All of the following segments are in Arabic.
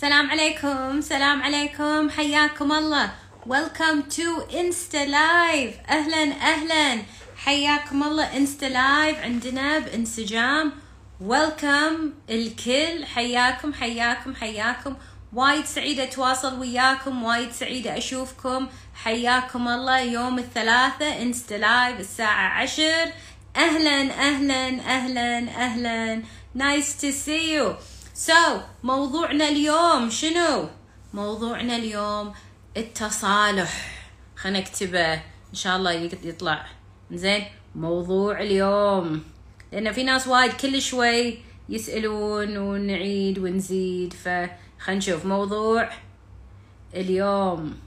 سلام عليكم سلام عليكم حياكم الله. Welcome to Insta Live. أهلا أهلا. حياكم الله Insta Live. عندنا بإنسجام. Welcome الكل. حياكم حياكم حياكم. وايد سعيدة أتواصل وياكم وايد سعيدة أشوفكم. حياكم الله يوم الثلاثاء انستا لايف الساعة عشر. أهلا أهلا أهلا أهلا. Nice to see you. So موضوعنا اليوم شنو؟ موضوعنا اليوم التصالح. خلنا نكتبه. إن شاء الله يطلع. زين موضوع اليوم. لأن في ناس وايد كل شوي يسألون ونعيد ونزيد فخلنا نشوف. موضوع اليوم.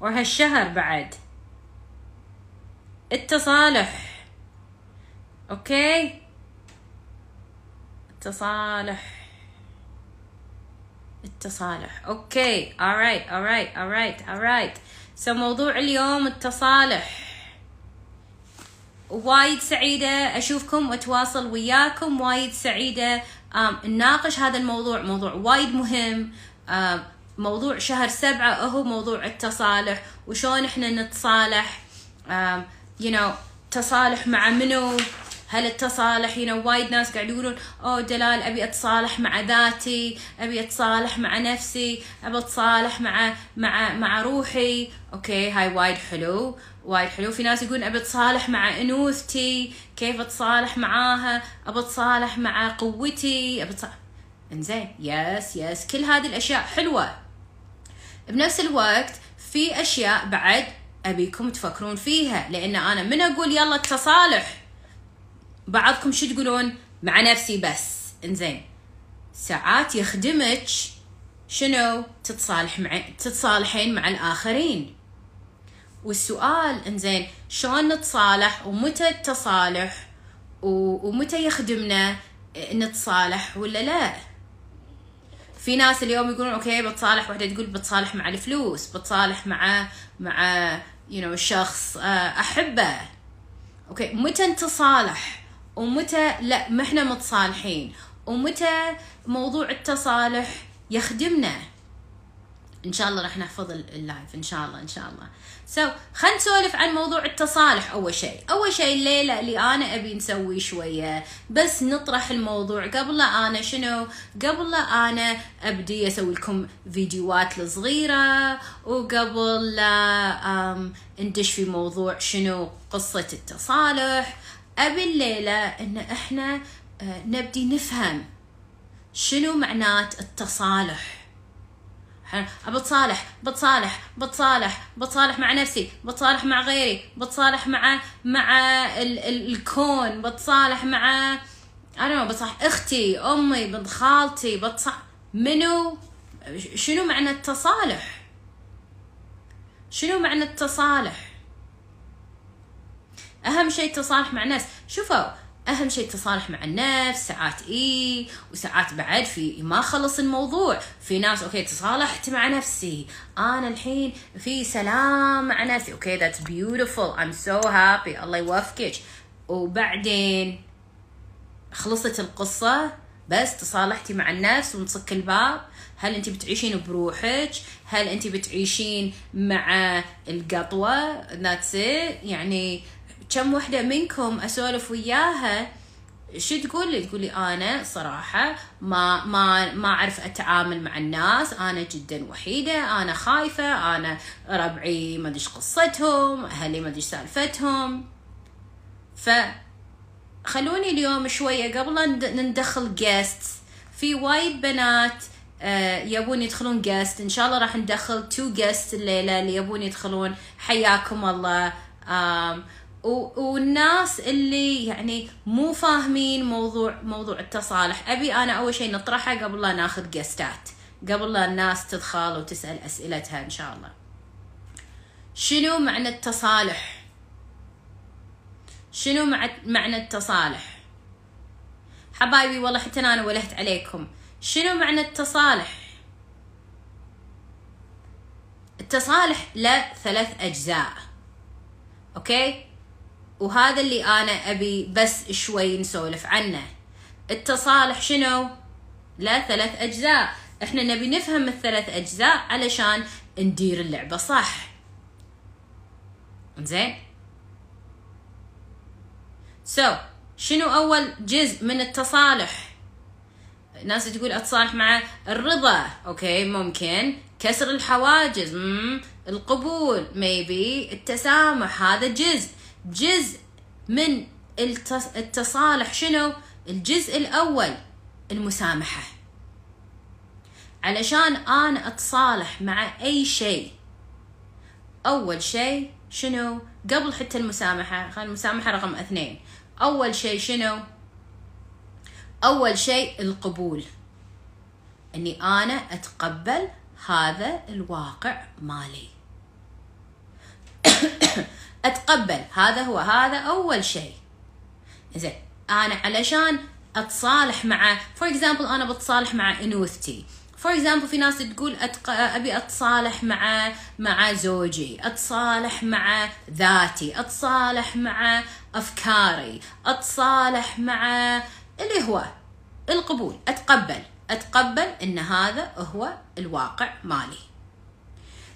وهالشهر بعد. التصالح. okay؟ التصالح التصالح okay. Alright alright alright alright so موضوع اليوم التصالح وايد سعيدة أشوفكم وأتواصل وياكم. وايد سعيدة نناقش هذا الموضوع. موضوع وايد مهم. موضوع شهر سبعة هو موضوع التصالح وشون إحنا نتصالح؟ you know تصالح مع منو؟ هل التصالح you know وايد ناس قاعد يقولون أوه دلال أبي أتصالح مع ذاتي أبي أتصالح مع نفسي أبي أتصالح مع مع مع روحي. okay هاي وايد حلو وايد حلو. في ناس يقولون أبي أتصالح مع أنوثتي كيف أتصالح معاها؟ أبي أتصالح مع قوتي أبي اتصالح إنزين yes yes كل هذه الأشياء حلوة. بنفس الوقت في أشياء بعد أبيكم تفكرون فيها لأن أنا من أقول يلا التصالح بعضكم شو تقولون؟ مع نفسي بس. إنزين. ساعات يخدمك شنو؟ تتصالح مع تتصالحين مع الآخرين. والسؤال إنزين شلون نتصالح ومتى التصالح؟ ومتى يخدمنا نتصالح ولا لا؟ في ناس اليوم يقولون okay بتصالح. واحدة تقول بتصالح مع الفلوس بتصالح مع مع you you know شخص أحبه. okay متى نتصالح؟ ومتى لا ما إحنا متصالحين. ومتى موضوع التصالح يخدمنا؟ إن شاء الله راح نحفظ ال live إن شاء الله إن شاء الله. so, خلينا نسولف عن موضوع التصالح أول شيء. أول شيء الليلة اللي أنا أبي نسوي شوية. بس نطرح الموضوع. قبل أنا شنو؟ قبل أنا أبدي أسوي لكم فيديوهات الصغيره وقبل ندش في موضوع شنو؟ قصة التصالح. أبي الليلة إن إحنا نبدي نفهم شنو معنات التصالح. بتصالح بتصالح بتصالح بتصالح مع نفسي بتصالح مع غيري بتصالح مع مع ال ال الكون بتصالح مع أنا بتصالح أختي أمي بنت خالتي بتصالح منو؟ شنو معنى التصالح؟ شنو معنى التصالح؟ أهم شيء التصالح مع الناس. شوفوا أهم شيء التصالح مع النفس ساعات إي وساعات بعد في ما خلص الموضوع. في ناس أوكي تصالحت مع نفسي. أنا الحين في سلام مع نفسي. okay that's beautiful I'm so happy الله يوفقك. وبعدين خلصت القصة بس تصالحتي مع النفس ونصك الباب. هل انت بتعيشين بروحك؟ هل انت بتعيشين مع القطوة؟ that's يعني كم وحدة منكم أسولف وياها؟ شو تقول لي؟ تقول لي أنا صراحة ما ما ما أعرف أتعامل مع الناس، أنا جدا وحيدة، أنا خايفة، أنا ربعي ما أدري قصتهم، أهلي ما أدري سالفتهم. ف خلوني اليوم شوية قبل ندخل guest في وايد بنات آه يبون يدخلون guest إن شاء الله راح ندخل two guests الليلة اللي يبون يدخلون. حياكم الله. والناس اللي يعني مو فاهمين موضوع موضوع التصالح. أبي أنا أول شيء نطرحه قبل لا ناخذ guest ات قبل لا الناس تدخل وتسأل أسئلتها إن شاء الله. شنو معنى التصالح؟ شنو معنى التصالح؟ حبايبي والله حتى أنا ولهت عليكم. شنو معنى التصالح؟ التصالح له ثلاث أجزاء. أوكي؟ وهذا اللي أنا أبي بس شوي نسولف عنه. التصالح شنو؟ له ثلاث أجزاء. إحنا نبي نفهم الثلاث أجزاء علشان ندير اللعبة صح. زين so, شنو أول جزء من التصالح؟ ناس تقول أتصالح مع الرضا. okay ممكن. كسر الحواجز. مم. القبول. maybe التسامح. هذا جزء. جزء من التصالح شنو؟ الجزء الأول المسامحة. علشان أنا أتصالح مع أي شيء أول شيء شنو؟ قبل حتى المسامحة خلينا المسامحة رقم اثنين. أول شيء شنو؟ أول شيء القبول. إني أنا أتقبل هذا الواقع مالي. أتقبل. هذا هو. هذا أول شيء. زين. أنا علشان أتصالح مع for example أنا بتصالح مع إنوثتي. for example في ناس تقول أتق... أبي أتصالح مع مع زوجي. أتصالح مع ذاتي. أتصالح مع أفكاري. أتصالح مع اللي هو القبول. أتقبل. أتقبل إن هذا هو الواقع مالي.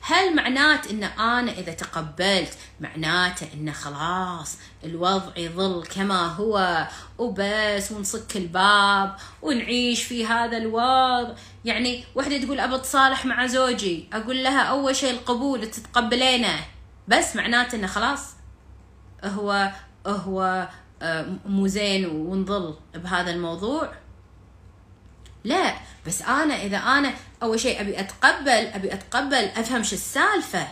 هل معنات إن أنا إذا تقبلت معناته إن خلاص الوضع يظل كما هو وبس ونصك الباب ونعيش في هذا الوضع؟ يعني وحدة تقول أبى أتصالح مع زوجي أقول لها أول شيء القبول تتقبلينه بس معناته انه خلاص هو هو آه، مو زين ونظل بهذا الموضوع؟ لا بس أنا إذا أنا أول شيء أبي أتقبل أبي أتقبل أفهم شو السالفة.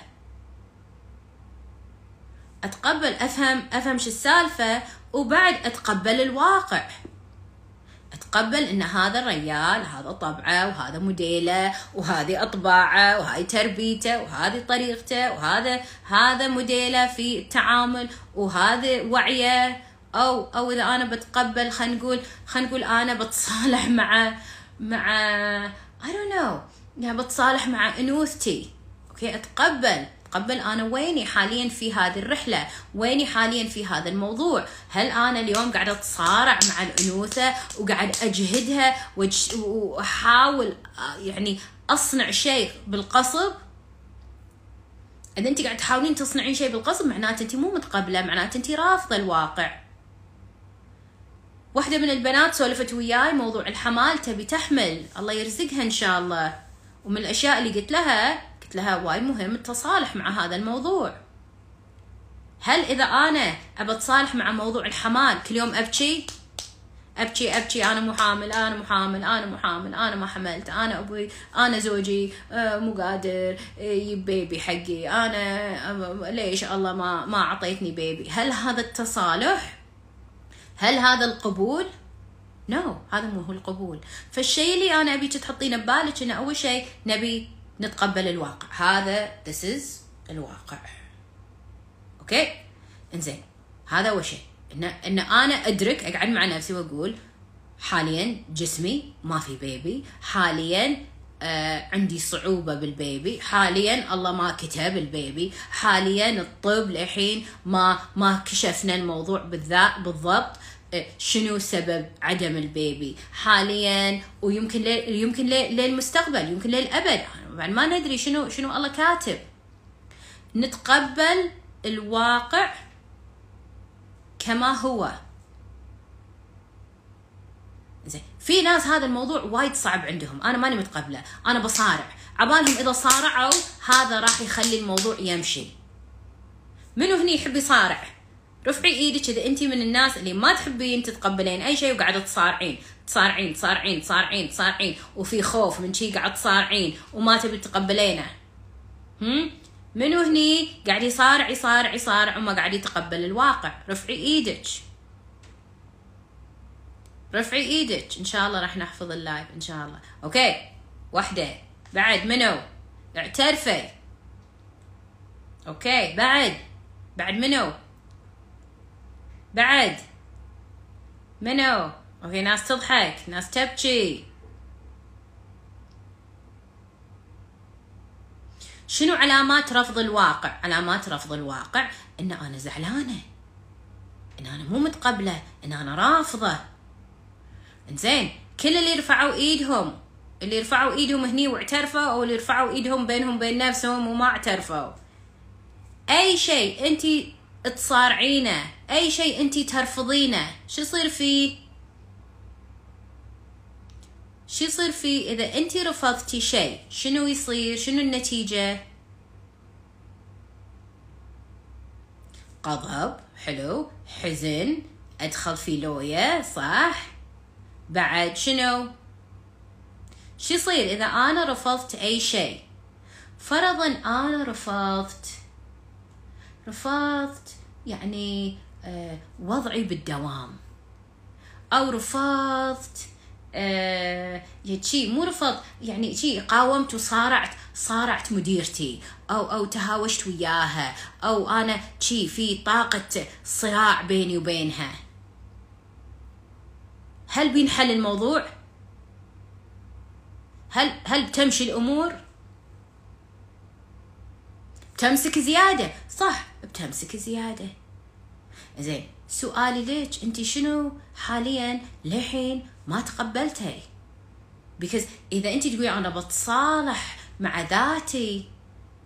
أتقبل أفهم أفهم شو السالفة وبعد أتقبل الواقع. أتقبل إن هذا الريال هذا طبعه وهذا موديله وهذه أطباعه وهاي تربيته وهذه طريقته وهذا هذا موديله في التعامل وهذا وعيه. أو أو إذا أنا بتقبل خلينا نقول خلينا نقول أنا بتصالح مع مع I don't know يعني بتصالح مع انوثتي. أوكي أتقبل. أتقبل أنا ويني حاليا في هذه الرحلة؟ ويني حاليا في هذا الموضوع؟ هل أنا اليوم قاعدة أتصارع مع الأنوثة وقاعد أجهدها وأحاول يعني أصنع شيء بالقصب؟ إذا أنت قاعد تحاولين تصنعين شيء بالقصب معناته أنت مو متقبلة معناته أنت رافضة الواقع. واحدة من البنات سولفت وياي موضوع الحمال تبي تحمل. الله يرزقها إن شاء الله. ومن الأشياء اللي قلت لها قلت لها وايد مهم التصالح مع هذا الموضوع. هل إذا أنا أبى أتصالح مع موضوع الحمال كل يوم أبكي؟ أبكي أبكي أنا مو حامل أنا مو حامل أنا مو حامل أنا ما حملت أنا أبوي أنا زوجي آه، مو قادر baby حقي أنا ليش الله ما ما أعطيتني baby هل هذا التصالح؟ هل هذا القبول؟ no, هذا مو هو القبول. فالشيء اللي أنا أبيك تحطينه ببالك انه أول شيء نبي نتقبل الواقع. this is الواقع. okay إنزين هذا أول شيء. إن إن أنا أدرك أقعد مع نفسي وأقول حاليا جسمي ما في بيبي حاليا آه عندي صعوبة بالبيبي حاليا الله ما كتب البيبي حاليا الطب لحين ما ما كشفنا الموضوع بالذات بالضبط. شنو سبب عدم البيبي؟ حاليا ويمكن لي يمكن لي للمستقبل يمكن للأبد. بعد ما ندري شنو شنو الله كاتب. نتقبل الواقع كما هو. زين في ناس هذا الموضوع وايد صعب عندهم. أنا ماني متقبلة. أنا بصارع. عبالهم إذا صارعوا هذا راح يخلي الموضوع يمشي. منو هني يحب يصارع؟ رفعي إيدك اذا انت من الناس اللي ما تحبين تتقبلين اي شيء وقاعدة تصارعين. تصارعين تصارعين تصارعين تصارعين. وفي خوف من شي قاعد تصارعين وما تبي تتقبلينه. هم؟ منو هني قاعد يصارع يصارع يصارع وما قاعد يتقبل الواقع؟ رفعي إيدك. رفعي إيدك. إن شاء الله راح نحفظ ال live إن شاء الله. okay. واحدة بعد منو؟ اعترفي. okay. بعد. بعد منو؟ بعد. منو؟ okay ناس تضحك ناس تبكي. شنو علامات رفض الواقع؟ علامات رفض الواقع إن أنا زعلانة. إن أنا مو متقبلة. إن أنا رافضة. زين كل اللي رفعوا إيدهم اللي رفعوا إيدهم هني واعترفوا أو اللي رفعوا إيدهم بينهم بين نفسهم وما اعترفوا. أي شيء انت تصارعينه أي شيء أنت ترفضينه. شو يصير فيه؟ شو يصير فيه إذا أنت رفضتي شيء؟ شنو يصير؟ شنو النتيجة؟ غضب حلو حزن أدخل في لوية صح؟ بعد شنو؟ شو يصير إذا أنا رفضت أي شيء؟ فرضا أنا رفضت. رفضت. يعني آه وضعي بالدوام. أو رفضت آه شي مو رفض يعني شي قاومت وصارعت صارعت مديرتي. أو أو تهاوشت وياها. أو أنا شي في طاقة صراع بيني وبينها. هل بينحل الموضوع؟ هل هل بتمشي الأمور؟ بتمسك زيادة. صح بتمسك زيادة. زين. سؤالي ليش انت شنو حاليا لحين ما تقبلتي؟ Because إذا انت تقولي أنا بتصالح مع ذاتي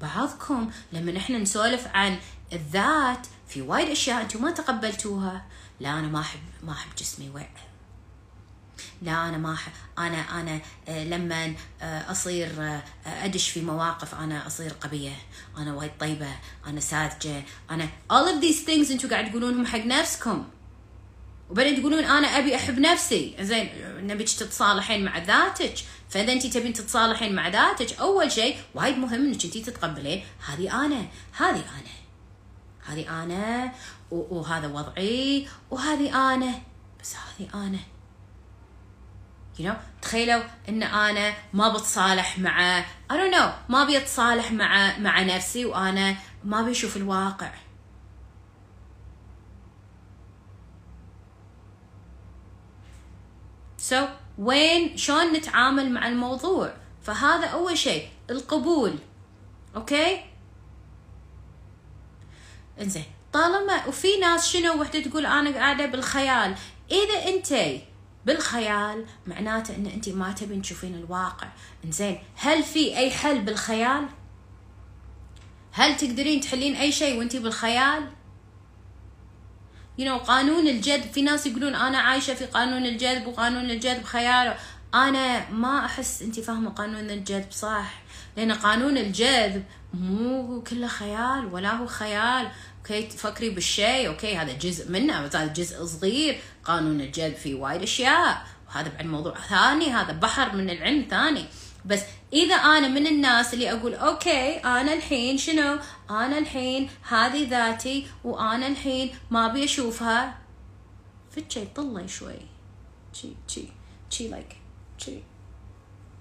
بعضكم لما إحنا نسولف عن الذات في وايد أشياء أنتم ما تقبلتوها. لا أنا ما احب ما أحب جسمي وع لا أنا ما أحب أنا أنا آه، لما آه، أصير آه، أدش في مواقف أنا أصير قويه أنا وايد طيبة أنا ساذجة أنا all of these things أنتم قاعد تقولونهم حق نفسكم. وبعدين تقولون أنا أبي أحب نفسي. زين نبيك تتصالحين مع ذاتك. فإذا انت تبين تتصالحين مع ذاتك أول شيء وايد مهم إنك انت تتقبلين هذه أنا هذه أنا هذه أنا وهذا وضعي وهذه أنا بس هذه أنا. You know تخيلوا إن أنا ما بتصالح مع I don't know ما أبي أتصالح مع مع نفسي وأنا ما أبي أشوف الواقع. So وين شلون نتعامل مع الموضوع؟ فهذا أول شيء القبول. أوكي إنزين طالما وفي ناس شنو وحدة تقول أنا قاعدة بالخيال؟ إذا أنت بالخيال معناته إن انت ما تبين تشوفين الواقع. إنزين هل في أي حل بالخيال؟ هل تقدرين تحلين أي شيء وانت بالخيال؟ You know, قانون الجذب في ناس يقولون أنا عايشة في قانون الجذب وقانون الجذب خيال. أنا ما أحس انت فاهمة قانون الجذب صح؟ لأن قانون الجذب مو كله خيال ولا هو خيال. okay تفكري بالشيء okay هذا جزء منه بس هذا جزء صغير. قانون الجذب فيه وايد أشياء. وهذا بعد موضوع ثاني هذا بحر من العلم ثاني. بس إذا أنا من الناس اللي أقول okay أنا الحين شنو؟ أنا الحين هذه ذاتي وأنا الحين ما أبي أشوفها. فتشي طلي شوي. شي شي شي like شي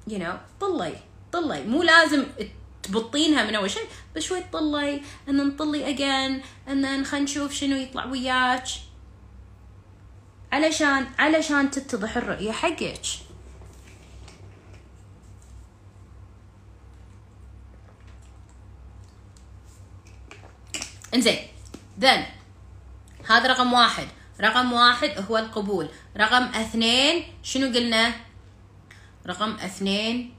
you know طلي طلي مو لازم تبطينها من أول شيء بس شوي تطلي إن نطلي اجين إن خلينا نشوف شنو يطلع وياك. علشان علشان تتضح الرؤية حقك. إنزين ذن هذا رقم واحد. رقم واحد هو القبول. رقم اثنين شنو قلنا؟ رقم اثنين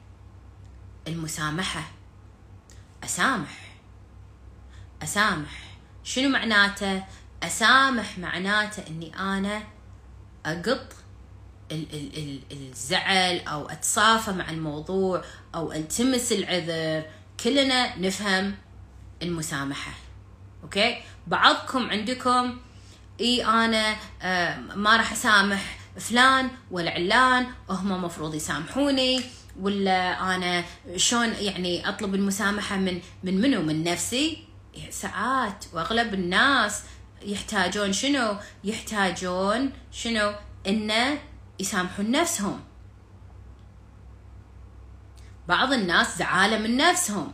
المسامحة. أسامح. أسامح. شنو معناته؟ أسامح معناته أني أنا أقط ال ال ال الزعل أو أتصافى مع الموضوع أو ألتمس العذر. كلنا نفهم المسامحة. أوكي؟ بعضكم عندكم إي أنا آه ما راح أسامح فلان ولا علان هم مفروض يسامحوني. ولا أنا شلون يعني أطلب المسامحة من من منو؟ من نفسي؟ ساعات. وأغلب الناس يحتاجون شنو؟ يحتاجون شنو؟ انه يسامحون نفسهم. بعض الناس زعالة من نفسهم.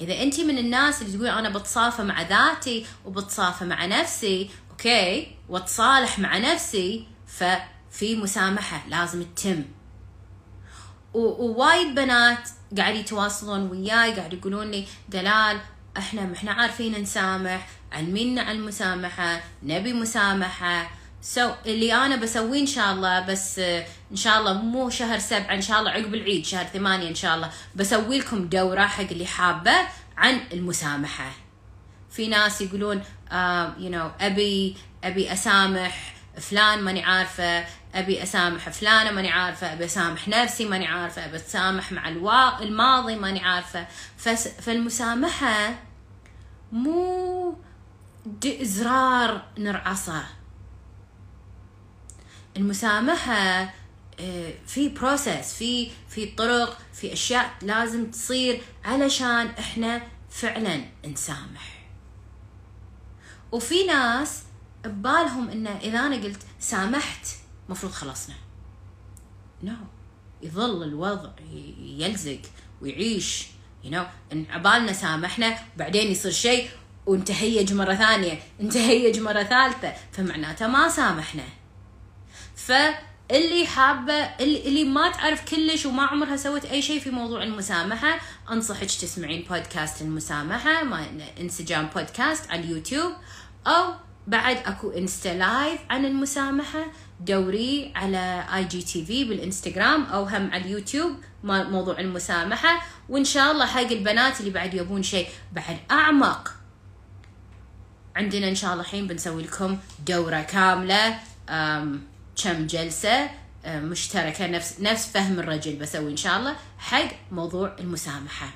إذا أنت من الناس اللي تقول أنا بتصافى مع ذاتي وبتصافى مع نفسي أوكي واتصالح مع نفسي ففي مسامحة لازم تتم. ووايد بنات قاعد يتواصلون وياي قاعد يقولون لي دلال إحنا إحنا عارفين نسامح علمينا على المسامحة نبي مسامحة. سو so, اللي أنا بسويه إن شاء الله بس إن شاء الله مو شهر سبعة إن شاء الله عقب العيد شهر ثمانية إن شاء الله بسوي لكم دورة حق اللي حابة عن المسامحة. في ناس يقولون uh, you know, ابي أبي أسامح فلان ماني عارفة أبي أسامح فلانة ماني عارفة أبي أسامح نفسي ماني عارفة أبي اتسامح مع الوا... الماضي ماني عارفة. فس... فالمسامحة مو زرار نرعصه المسامحة آه، في بروسس في في طرق في أشياء لازم تصير علشان إحنا فعلا نسامح. وفي ناس ببالهم إنه إذا أنا قلت سامحت مفروض خلصنا نو no. يظل الوضع يلزق ويعيش you know. عبالنا سامحنا بعدين يصير شيء ونتهيج مرة ثانية نتهيج مرة ثالثة فمعناته ما سامحنا. فاللي حابة اللي, ما تعرف كلش وما عمرها سوت أي شيء في موضوع المسامحة أنصحك تسمعين بودكاست المسامحة ما إنسجام بودكاست على اليوتيوب أو بعد أكو Insta Live عن المسامحة. دوري على IGTV بالإنستغرام أو هم على اليوتيوب موضوع المسامحة. وإن شاء الله حق البنات اللي بعد يبون شيء بعد أعمق. عندنا إن شاء الله الحين بنسوي لكم دورة كاملة كم جلسة مشتركة نفس نفس فهم الرجل بسوي إن شاء الله حق موضوع المسامحة.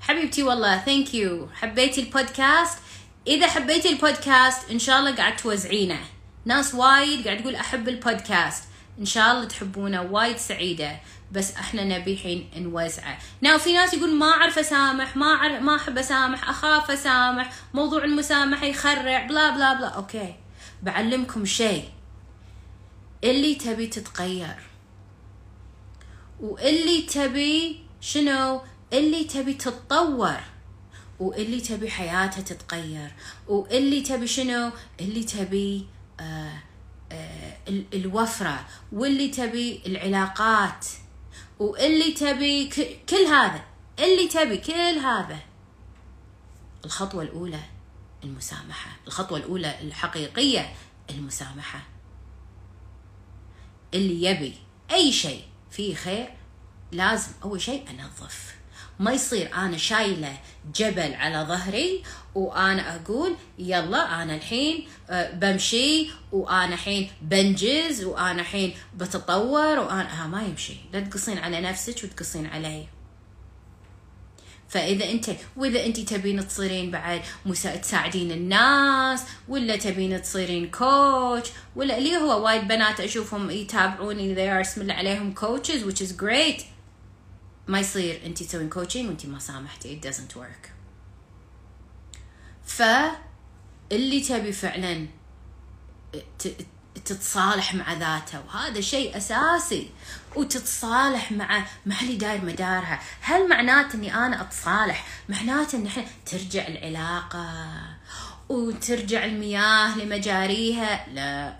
حبيبتي والله thank you حبيتي البودكاست؟ إذا حبيتي البودكاست إن شاء الله قاعد توزعينه. ناس وايد قاعد تقول أحب البودكاست. إن شاء الله تحبونه وايد سعيدة. بس إحنا نبي الحين نوزعه. now في ناس يقول ما أعرف أسامح ما أعرف ما أحب أسامح أخاف أسامح موضوع المسامحة يخرع blah blah blah okay. بعلمكم شيء. اللي تبي تتغير. وإللي تبي شنو؟ اللي تبي تتطور. وإللي تبي حياتها تتغير وإللي تبي شنو؟ إللي تبي آه آه الوفرة واللي تبي العلاقات وإللي تبي كل هذا إللي تبي كل هذا. الخطوة الأولى المسامحة الخطوة الأولى الحقيقية المسامحة. اللي يبي أي شيء فيه خير لازم أول شيء أنظف. ما يصير أنا شايلة جبل على ظهري وأنا أقول يلا أنا الحين آه، بمشي وأنا الحين بنجز وأنا الحين بتطور وأنا ها ما يمشي لا تقصين على نفسك وتقصين علي فإذا أنت وإذا أنت تبين تصيرين بعد. تساعدين الناس ولا تبين تصيرين coach ولا اللي هو وايد بنات أشوفهم يتابعوني they are اسم الله عليهم coaches which is great ما يصير انت تسوين coaching وانت ما سامحتي. It doesn't work. فاللي تبي فعلا تتصالح مع ذاتها وهذا شيء أساسي. وتتصالح مع مع اللي داير مدارها؟ هل معناته إني أنا أتصالح؟ معناته إن إحنا ترجع العلاقة وترجع المياه لمجاريها؟ لا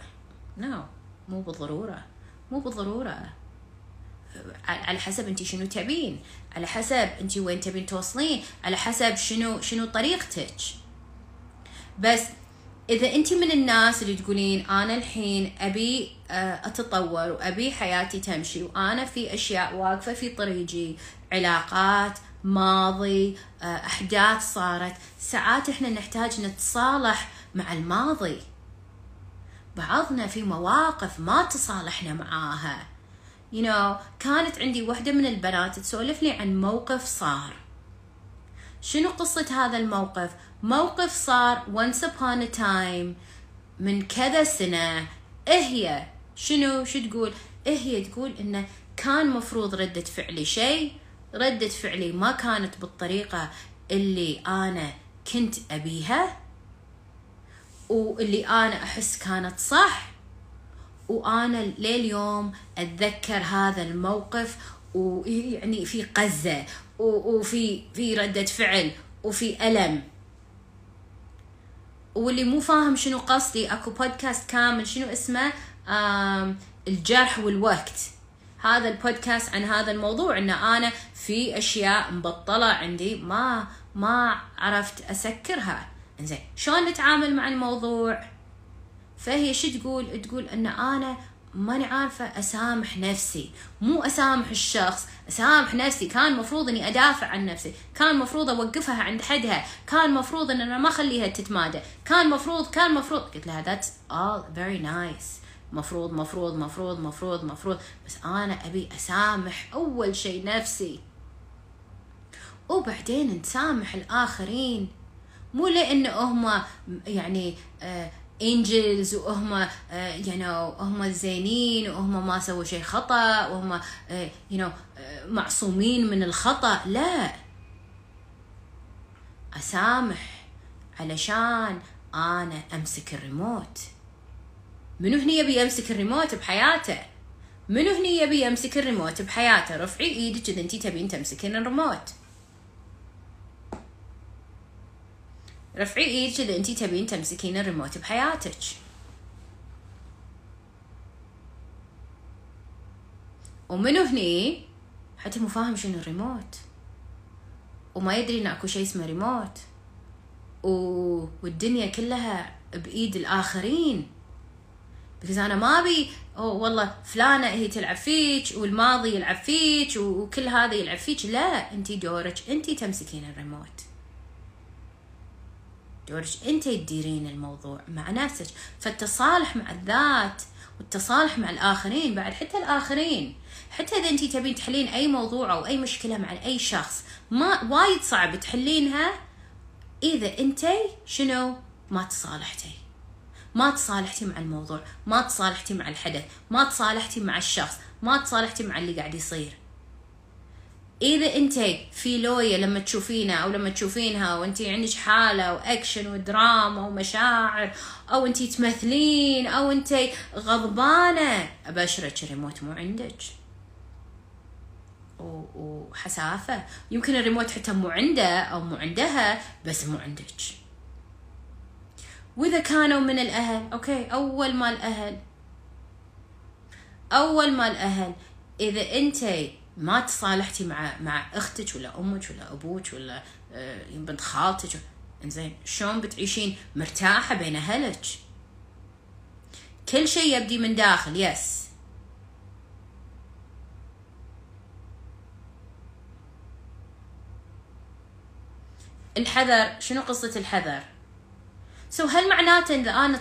لا. No. مو بالضرورة. مو بالضرورة. على حسب انت شنو تبين. على حسب انت وين تبين توصلين. على حسب شنو شنو طريقتك. بس إذا انت من الناس اللي تقولين أنا الحين أبي آه، أتطور وأبي حياتي تمشي وأنا في أشياء واقفة في طريقي علاقات ماضي آه، أحداث صارت ساعات إحنا نحتاج نتصالح مع الماضي. بعضنا في مواقف ما تصالحنا معاها. You know كانت عندي وحدة من البنات تسولف لي عن موقف صار. شنو قصة هذا الموقف؟ موقف صار once upon a time. من كذا سنة. إيه هي شنو؟ شو تقول؟ إيه هي تقول إنه كان مفروض ردة فعلي شيء. ردة فعلي ما كانت بالطريقة اللي أنا كنت أبيها. وإللي أنا أحس كانت صح. وأنا لليوم أتذكر هذا الموقف ويعني في قزة وفي في ردة فعل وفي ألم. واللي مو فاهم شنو قصدي أكو بودكاست كامل شنو اسمه؟ الجرح والوقت. هذا البودكاست عن هذا الموضوع إن أنا في أشياء مبطلة عندي ما ما عرفت أسكرها. إنزين شلون نتعامل مع الموضوع؟ فهي شو تقول؟ تقول إن أنا ماني عارفة أسامح نفسي. مو أسامح الشخص أسامح نفسي. كان مفروض أني أدافع عن نفسي. كان مفروض أوقفها عند حدها. كان مفروض أن أنا ما أخليها تتمادى. كان مفروض كان مفروض. قلت لها that's all very nice. مفروض مفروض مفروض مفروض مفروض. بس أنا أبي أسامح أول شيء نفسي. وبعدين نسامح الآخرين. مو لأن هم يعني آه angels وهم you know هم زينين وهم ما سووا شيء خطأ وهم you know معصومين من الخطأ. لا. أسامح علشان أنا أمسك الريموت. منو هني يبي يمسك الريموت بحياته؟ منو هني يبي يمسك الريموت بحياته؟ رفعي إيدك إذا انتي تبين تمسكين الريموت. رفعي إيدك اذا انتي تبين تمسكين الريموت بحياتك. ومنو هني؟ حتى مو فاهم شنو الريموت. وما يدري إن اكو شيء اسمه ريموت. و... والدنيا كلها بإيد الآخرين. بس أنا ما أبي والله فلانة هي تلعب فيك والماضي يلعب فيك وكل هذا يلعب فيك. لا انت دورك انت تمسكين الريموت. دورك انت تديرين الموضوع مع نفسك. فالتصالح مع الذات والتصالح مع الآخرين بعد حتى الآخرين. حتى إذا انت تبين تحلين أي موضوع أو أي مشكلة مع أي شخص ما وايد صعب تحلينها إذا أنت شنو؟ ما تصالحتي. ما تصالحتي مع الموضوع ما تصالحتي مع الحدث ما تصالحتي مع الشخص ما تصالحتي مع اللي قاعد يصير. إذا أنت في لويا لما تشوفينها أو لما تشوفينها وأنت عندك حالة واكشن ودراما ومشاعر أو أنت تمثلين أو أنت غضبانة ابشرك الريموت مو عندك. وحسافه يمكن الريموت حتى مو عنده أو مو عندها بس مو عندك. وإذا كانوا من الأهل okay أول ما الاهل أول ما الاهل إذا أنت ما تصالحتي مع مع أختك ولا أمك ولا أبوك ولا آه، بنت خالتك. إنزين شلون بتعيشين مرتاحة بين أهلك؟ كل شيء يبدي من داخل يس الحذر شنو قصة الحذر؟ سو هل معناته إذا أنا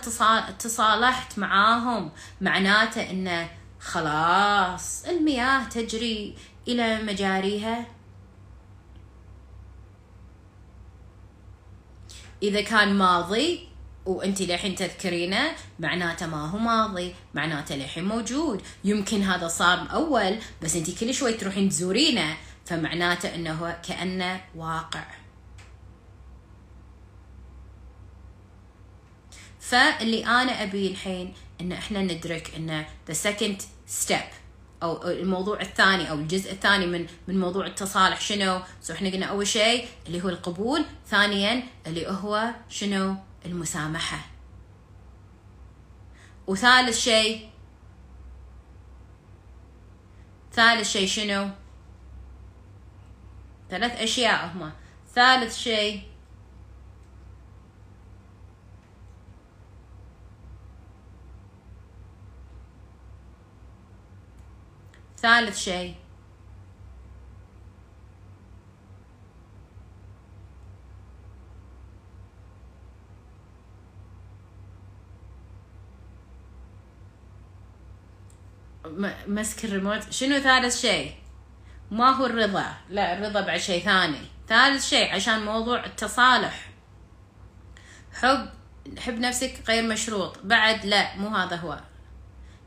تصالحت معاهم معناته إنه خلاص المياه تجري إلى مجاريها. إذا كان ماضي وأنت للحين تذكرينه معناته ما هو ماضي معناته للحين موجود. يمكن هذا صار أول بس أنت كل شوي تروحين تزورينه فمعناته إنه كأنه واقع. فاللي أنا ابي الحين إن إحنا ندرك ان the second step أو الموضوع الثاني أو الجزء الثاني من من موضوع التصالح شنو؟ سو إحنا قلنا أول شيء اللي هو القبول، ثانيا اللي هو شنو؟ المسامحة. وثالث شيء ثالث شيء شنو؟ ثلاث أشياء هما ثالث شيء ثالث شيء. مسك الريموت. شنو ثالث شيء؟ ما هو الرضا. لا الرضا بعد شيء ثاني. ثالث شيء عشان موضوع التصالح. حب حب نفسك غير مشروط. بعد لا مو هذا هو.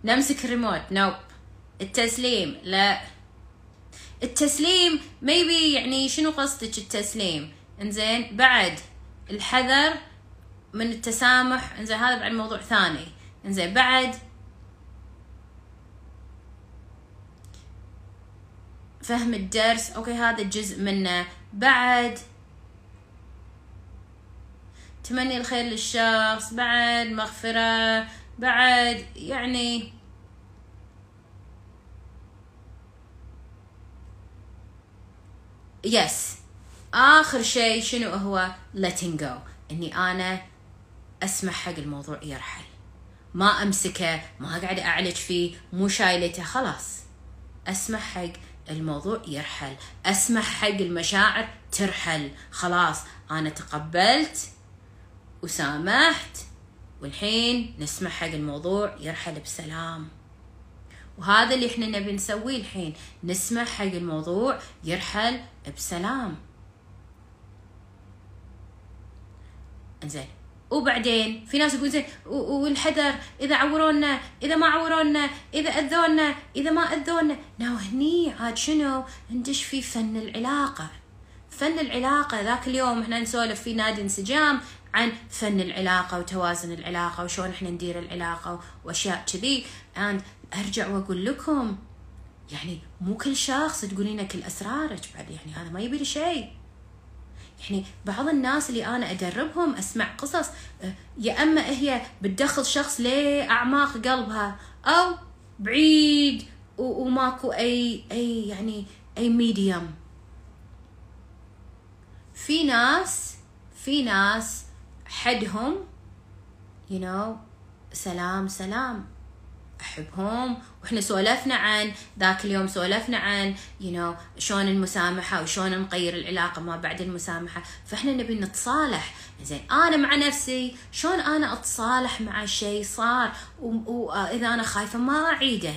نمسك الريموت. نوب التسليم لا. التسليم ميبي يعني شنو قصدك التسليم؟ إنزين بعد الحذر من التسامح إنزين هذا بعد موضوع ثاني. إنزين بعد فهم الدرس okay هذا جزء منه. بعد تمني الخير للشخص بعد مغفرة بعد يعني يس آخر شيء شنو هو letting go إني أنا اسمح حق الموضوع يرحل. ما أمسكه ما قاعدة أعالج فيه مو شايلته خلاص. اسمح حق الموضوع يرحل. اسمح حق المشاعر ترحل. خلاص أنا تقبلت وسامحت والحين نسمح حق الموضوع يرحل بسلام. وهذا اللي إحنا نبي نسويه الحين. نسمح حق الموضوع. يرحل بسلام. إنزين. وبعدين في ناس يقول زين والحذر. إذا عورونا إذا ما عورونا إذا أذونا إذا ما أذونا. ناو هني عاد شنو؟ ندش في فن العلاقة. فن العلاقة. ذاك اليوم إحنا نسولف في نادي انسجام. عن فن العلاقة وتوازن العلاقة وشلون إحنا ندير العلاقة وأشياء كذي. And أرجع وأقول لكم يعني مو كل شخص تقولين كل أسرارك بعد يعني هذا ما يبي شيء. يعني بعض الناس اللي أنا أدربهم أسمع قصص آه، يا أما هي بتدخل شخص لأعماق قلبها أو بعيد وماكو أي أي يعني أي medium في ناس في ناس حدهم you know سلام سلام. أحبهم. وإحنا سولفنا عن ذاك اليوم سولفنا عن you you know, شلون المسامحة وشلون نغير العلاقة ما بعد المسامحة. فإحنا نبي نتصالح. زين أنا مع نفسي شلون أنا أتصالح مع شيء صار؟ واذا أنا خايفة ما أعيده.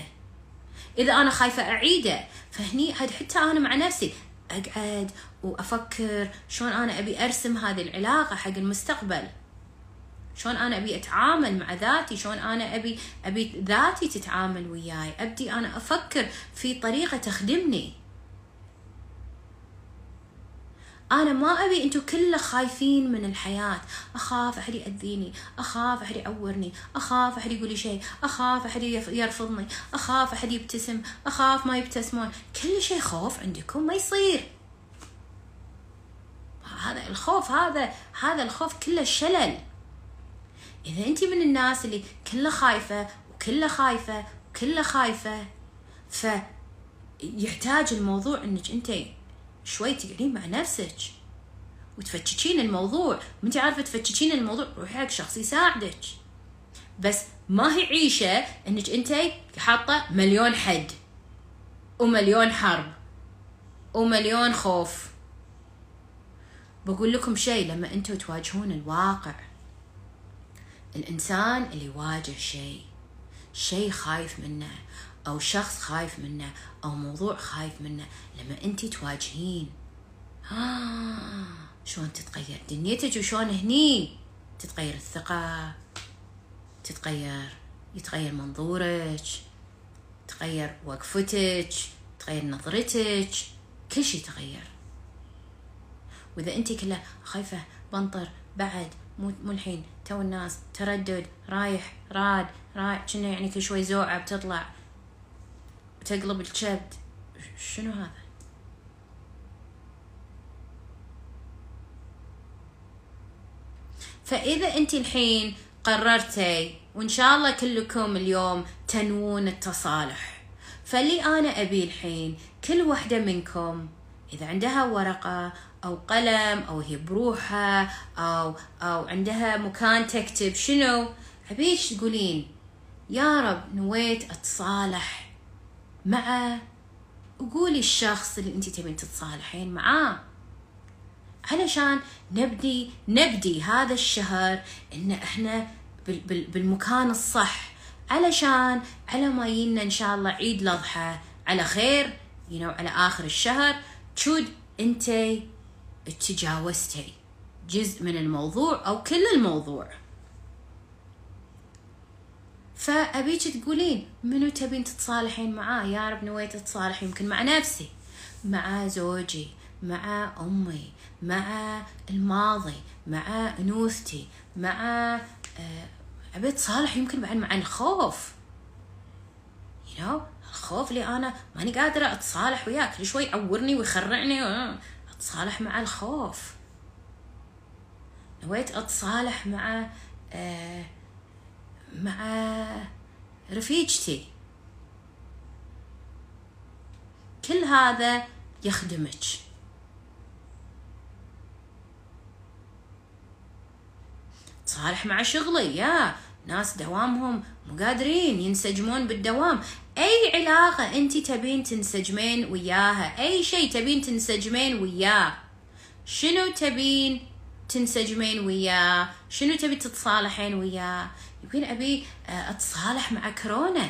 إذا أنا خايفة أعيده. فهني حتى أنا مع نفسي. أقعد وأفكر شلون أنا أبي أرسم هذه العلاقة حق المستقبل. شلون أنا أبي أتعامل مع ذاتي شلون أنا أبي أبي ذاتي تتعامل وياي. أبدي أنا أفكر في طريقة تخدمني. أنا ما أبي أنتم كله خايفين من الحياة. أخاف أحد يأذيني أخاف أحد يعورني أخاف أحد يقول لي شيء أخاف أحد يرفضني أخاف أحد يبتسم أخاف ما يبتسمون. كل شيء خوف عندكم ما يصير. هذا الخوف هذا هذا الخوف كله شلل. إذا أنت من الناس اللي كلها خايفة وكلها خايفة وكلها خايفة فيحتاج الموضوع إنك أنت شوي تقعدين مع نفسك وتفتشين الموضوع. وانت عارفة تفتشين الموضوع روحي حق شخص يساعدك. بس ما هي عيشة انك انت حاطة مليون حد ومليون حرب ومليون خوف. بقول لكم شيء لما أنتم تواجهون الواقع الإنسان اللي يواجه شيء شيء خايف منه أو شخص خايف منه أو موضوع خايف منه لما أنت تواجهين. آه شلون تتغير؟ دنيتك وشلون هني؟ تتغير الثقة تتغير يتغير منظورك تغير وقفتك تغير نظرتك كل شيء تغير. وإذا أنت كلها خايفة بنطر بعد مو مو الحين تو الناس تردد رايح راد رايح كنا يعني كل شوي زوعة بتطلع. وتقلب الكبد شنو هذا؟ فإذا أنت الحين قررتي وإن شاء الله كلكم اليوم تنوون التصالح. فاللي أنا أبي الحين كل وحدة منكم إذا عندها ورقة أو قلم أو هي بروحها أو أو عندها مكان تكتب شنو أبيش تقولين؟ يا رب نويت أتصالح. مع وقولي الشخص اللي أنت تبين تتصالحين معاه. علشان نبدي نبدي هذا الشهر إن إحنا بالمكان الصح. علشان على ما يجينا إن شاء الله عيد الأضحى على خير you know, على آخر الشهر تشود انت تجاوزتي جزء من الموضوع أو كل الموضوع. فابيك تقولين منو تبين تتصالحين معاه؟ يا رب نويت اتصالح يمكن مع نفسي. مع زوجي مع أمي مع الماضي مع انوثتي مع آه، أبي أتصالح يمكن بعد مع الخوف. You know الخوف اللي أنا ماني قادرة أتصالح وياه. كل شوي يعورني ويخرعني. أتصالح مع الخوف. نويت أتصالح مع آه مع رفيجتي. كل هذا يخدمك. بتصالح مع شغلي يا ناس دوامهم مو قادرين ينسجمون بالدوام. أي علاقة انت تبين تنسجمين وياها؟ أي شيء تبين تنسجمين وياه؟ شنو تبين تنسجمين وياه؟ شنو تبي تتصالحين وياه؟ يمكن أبي آه، أتصالح مع كورونا.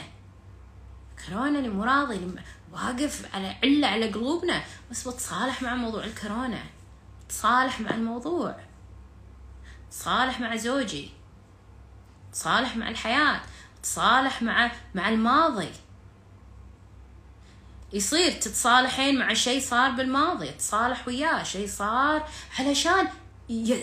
كورونا اللي مو راضي واقف على علة على قلوبنا. بس بتصالح مع موضوع الكورونا. تصالح مع الموضوع. تصالح مع زوجي. تصالح مع الحياة. تصالح مع مع الماضي. يصير تتصالحين مع شيء صار بالماضي تصالح وياه. شيء صار علشان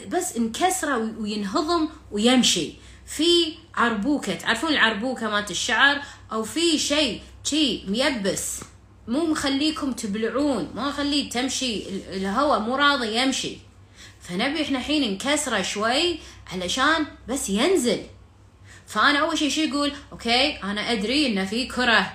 بس انكسره وينهضم ويمشي. في عربوكة. تعرفون العربوكة مالت الشعر؟ أو في شيء شي ميبس. مو مخليكم تبلعون. ما خليه تمشي الهواء مو راضي يمشي. فنبي إحنا الحين نكسره شوي علشان بس ينزل. فأنا أول شيء شو يقول okay أنا أدري إن في كرة.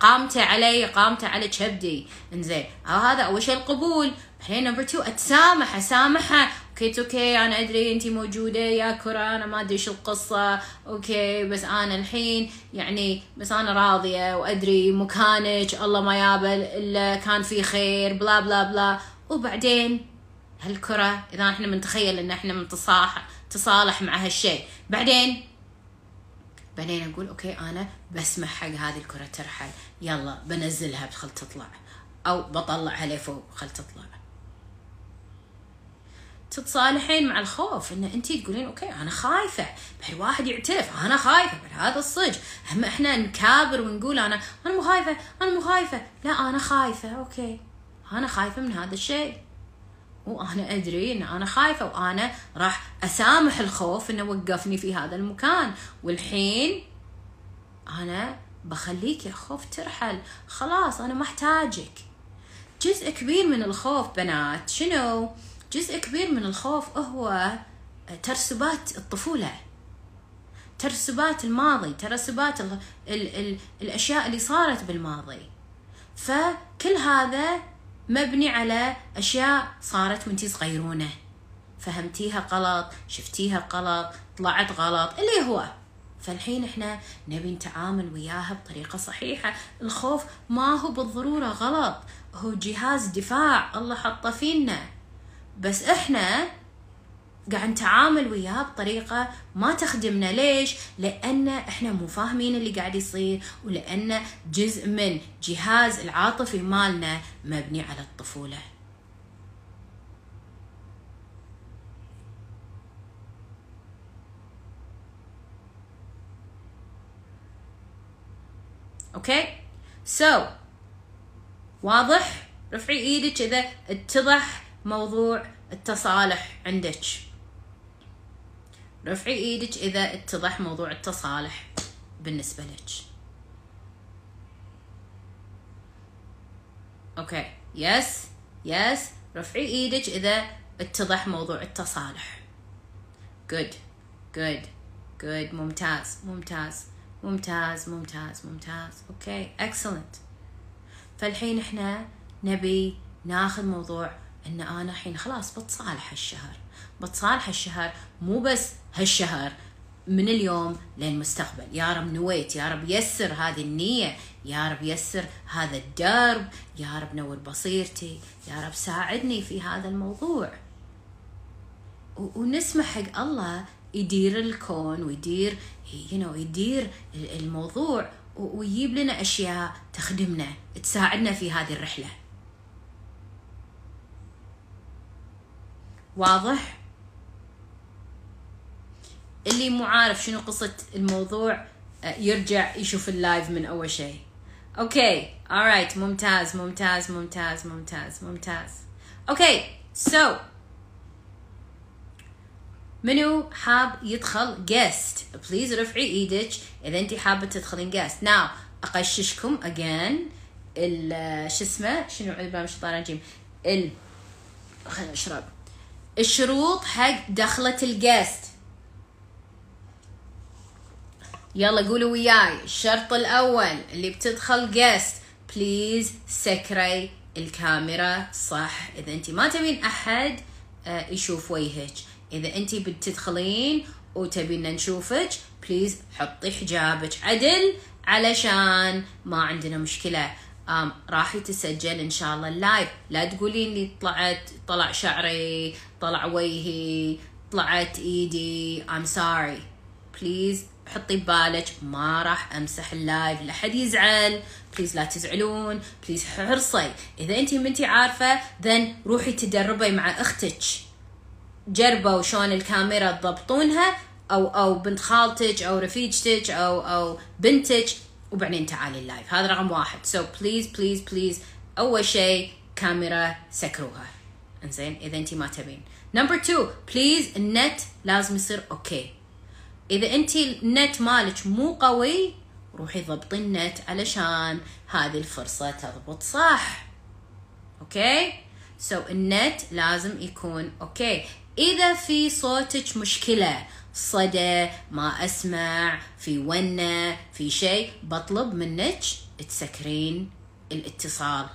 قامته علي قامته على كبدي. إنزين. هذا أول شيء القبول. بعدين number 2 أتسامح أسامحه. okay okay أنا أدري انت موجودة يا كره أنا ما أدري شو القصة. okay بس أنا الحين يعني بس أنا راضية وأدري مكانك الله ما يابل إلا كان في خير blah blah blah. وبعدين هالكرة إذا إحنا بنتخيل إن إحنا متصالح تصالح مع هالشيء. بعدين بعدين أقول okay أنا بسمح حق هذه الكرة ترحل. يلا بنزلها خل تطلع. أو بطلعها لفوق خل تطلع. تتصالحين مع الخوف إن انت تقولين okay أنا خايفة. بعد واحد يعترف أنا خايفة. بعد هذا الصج هم إحنا نكابر ونقول أنا أنا مو خايفة أنا مو خايفة. لا أنا خايفة. أوكي. أنا خايفة من هذا الشيء. وأنا أدري إن أنا خايفة. وأنا راح أسامح الخوف إنه وقفني في هذا المكان. والحين أنا بخليك يا خوف ترحل. خلاص أنا محتاجك جزء كبير من الخوف بنات شنو؟ جزء كبير من الخوف هو ترسبات الطفولة. ترسبات الماضي ترسبات ال ال ال الأشياء اللي صارت بالماضي. فكل هذا مبني على أشياء صارت وانتي صغيرونة. فهمتيها غلط شفتيها غلط طلعت غلط اللي هو. فالحين إحنا نبي نتعامل وياها بطريقة صحيحة. الخوف ما هو بالضرورة غلط هو جهاز دفاع الله حطه فينا. بس إحنا قاعد نتعامل وياه بطريقة ما تخدمنا. ليش؟ لأن إحنا مو فاهمين اللي قاعد يصير ولأن جزء من جهاز العاطفي مالنا مبني على الطفولة. okay so so, واضح؟ رفعي إيدك اذا اتضح. موضوع التصالح عندك. رفعي إيدك إذا اتضح موضوع التصالح بالنسبة لك. okay. yes yes رفعي إيدك إذا اتضح موضوع التصالح. Good. Good. Good. ممتاز. ممتاز. ممتاز. ممتاز. ممتاز. okay. Excellent. فالحين إحنا نبي ناخذ موضوع إن أنا الحين خلاص بتصالح هالشهر. بتصالح هالشهر مو بس هالشهر من اليوم للمستقبل يا رب نويت يا رب يسر هذه النية يا رب يسر هذا الدرب يا رب نور بصيرتي يا رب ساعدني في هذا الموضوع. ونسمح حق الله يدير الكون ويدير you know, يدير الموضوع ويجيب لنا أشياء تخدمنا تساعدنا في هذه الرحلة. واضح؟ اللي مو عارف شنو قصة الموضوع آه، يرجع يشوف ال live من أول شيء. okay alright ممتاز ممتاز ممتاز ممتاز ممتاز. okay so so. منو حاب يدخل guest please رفعي إيدك إذا انت حابة تدخلين guest now أقششكم again ال شو اسمه؟ شنو عذبه مش الشيطان الرجيم ال خلينا نشرب. الشروط حق دخلة ال guest يلا قولوا وياي. الشرط الأول اللي بتدخل guest please سكري الكاميرا صح. إذا أنت ما تبين أحد آه، يشوف وجهك. إذا أنت بتدخلين وتبينا نشوفك please حطي حجابك. عدل علشان ما عندنا مشكلة. راح يتسجل إن شاء الله اللايف لا تقولين لي طلعت طلع شعري طلع وجهي طلعت إيدي. I'm sorry. please حطي ببالك ما راح أمسح اللايف لا حد يزعل. please لا تزعلون. please حرصي. إذا انت منتي عارفة then روحي تدربي مع أختك. جربوا شلون الكاميرا تضبطونها أو أو بنت خالتك أو رفيجتك أو أو بنتك. وبعدين تعالي ال live هذا رقم واحد. so please please please أول شيء كاميرا سكروها. إنزين إذا انت ما تبين. number 2 please النت لازم يصير okay إذا انت النت مالك مو قوي روحي ضبطي النت علشان هذه الفرصة تضبط صح. okay so النت لازم يكون okay إذا في صوتك مشكلة صدى ما أسمع في ونة في شيء. بطلب منك تسكرين الاتصال.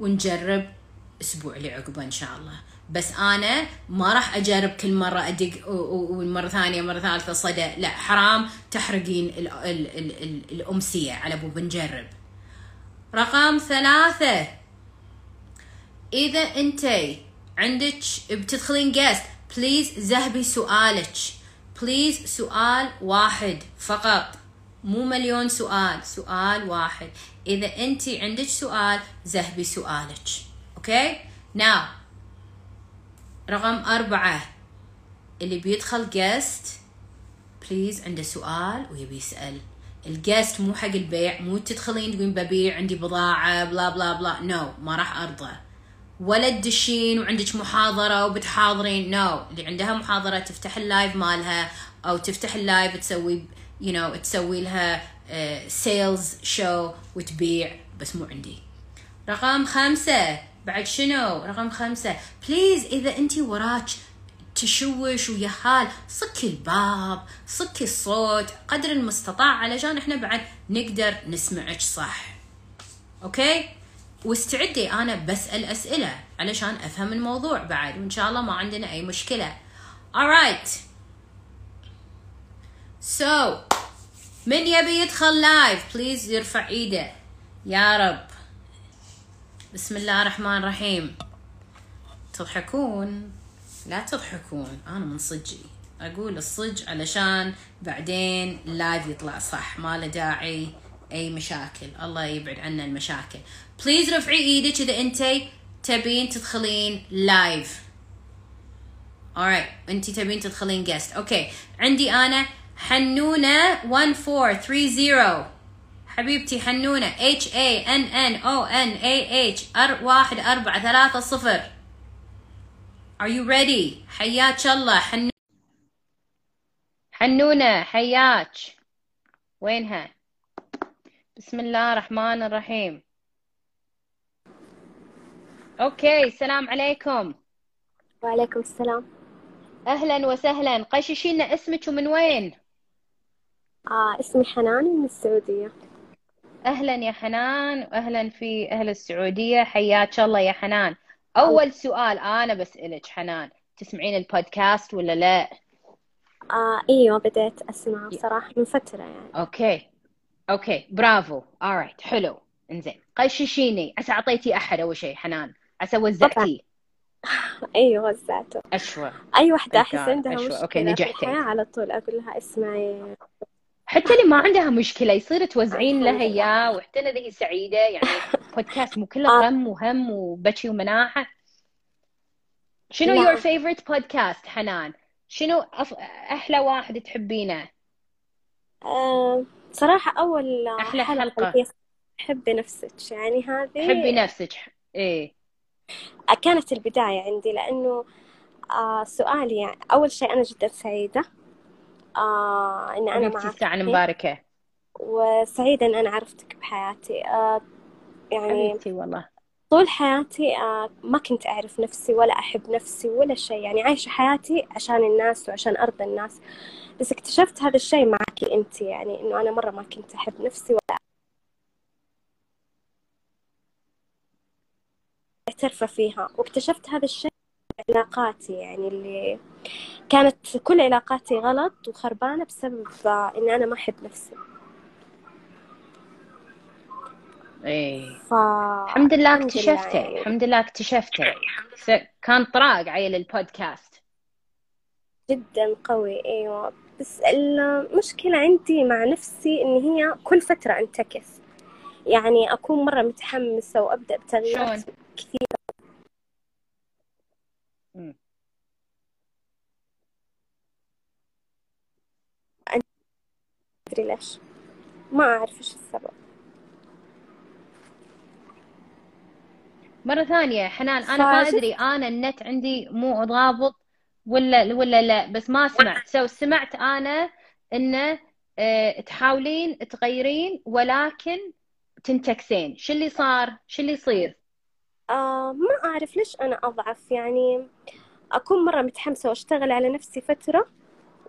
ونجرب أسبوع اللي عقبه إن شاء الله. بس أنا ما راح أجرب كل مرة أدق ومرة ثانية مرة ثالثة صدى. لا حرام تحرقين ال ال ال ال الأمسية على أبو بنجرب. رقم ثلاثة. إذا انتي عندك بتدخلين guest please ذهبي سؤالك. please سؤال واحد فقط. مو مليون سؤال سؤال واحد. إذا انت عندك سؤال ذهبي سؤالك. okay now رقم أربعة. اللي بيدخل guest please عنده سؤال ويبي يسأل. ال guest مو حق البيع مو تدخلين تقولين ببيع عندي بضاعة blah blah blah no no, ما راح أرضى. ولا تدشين وعندك محاضرة وبتحاضرين. no no. اللي عندها محاضرة تفتح ال live مالها أو تفتح ال live تسوي you know تسوي لها sales uh, show وتبيع بس مو عندي. رقم خمسة. بعد شنو؟ رقم خمسة. please إذا أنت وراك تشوش ويهال صكي الباب صكي الصوت قدر المستطاع علشان إحنا بعد نقدر نسمعك صح. okay واستعدي أنا بسأل اسئلة علشان أفهم الموضوع بعد وإن شاء الله ما عندنا أي مشكلة. Alright so من يبي يدخل live please يرفع إيده. يا رب. بسم الله الرحمن الرحيم. تضحكون؟ لا تضحكون. أنا من صجي. أقول الصج علشان بعدين ال live يطلع صح. ما له داعي. أي مشاكل. الله يبعد عنا المشاكل. please رفعي إيدك اذا انتي تبين تدخلين live alright انتي تبين تدخلين guest okay عندي أنا حنونه 1430 حبيبتي حنونة H A N N O N A H R واحد أربعة ثلاثة صفر Are you ready؟ حياك الله حنونة حنونة حياك وينها؟ بسم الله الرحمن الرحيم أوكي السلام عليكم. وعليكم السلام. أهلا وسهلا. قششي لنا اسمك ومن وين؟ آه اسمي حنان من السعودية. أهلا يا حنان واهلا في أهل السعودية. حياك الله يا حنان. أول سؤال أنا بسألك حنان تسمعين البودكاست ولا لا؟ آه إيوه بديت اسمع بصراحه من فترة يعني. أوكي. okay برافو. Alright حلو. إنزين. قششيني عسى اعطيتي أحد أول شيء حنان؟ عسى وزعتي أيوه وزعته. أشوى. أي وحده أحس عندها أشوى. مشكلة okay، في نجحتي. على طول أقول لها اسمعي. حتى اللي ما عندها مشكلة يصير توزعين لها اياه وحتى اذا هي سعيدة يعني بودكاست مو كله آه. غم وهم وبكي ومناحة. شنو your favorite podcast حنان؟ شنو أف... أحلى واحد تحبينه؟ آه صراحة أول أحلى حلقة. اللي هي حبي نفسك يعني هذه حبي نفسك إيه. كانت البداية عندي لأنه آه سؤالي يعني أول شيء أنا جدا سعيدة آه حبيبتي الساعة معك المباركه وسعيدة إن أنا عرفتك بحياتي. آه يعني حبيبتي والله. طول حياتي ما كنت أعرف نفسي ولا أحب نفسي ولا شيء. يعني عايشة حياتي عشان الناس وعشان أرضي الناس. بس اكتشفت هذا الشيء معك أنت يعني إنه أنا مرة ما كنت أحب نفسي ولا معترفة فيها. واكتشفت هذا الشيء علاقاتي يعني اللي كانت كل علاقاتي غلط وخربانة بسبب إني أنا ما أحب نفسي. إيه. ف... الحمد لله اكتشفته يعني. الحمد لله اكتشفته. س- كان طراق عيل البودكاست. جدا قوي أيوة. بس المشكلة عندي مع نفسي إن هي كل فترة أنتكس. يعني أكون مرة متحمسة وأبدأ بتغييرات شلون؟ كثير مم. أدري ليش. ما أعرف إيش السبب. مرة ثانية حنان أنا ما أدري أنا النت عندي مو ضابط ولا ولا لا بس ما سمعت. سو سمعت أنا إنه آه، تحاولين تغيرين ولكن تنتكسين. شو اللي صار؟ شو اللي يصير؟ آه ما أعرف ليش أنا أضعف يعني أكون مرة متحمسة وأشتغل على نفسي فترة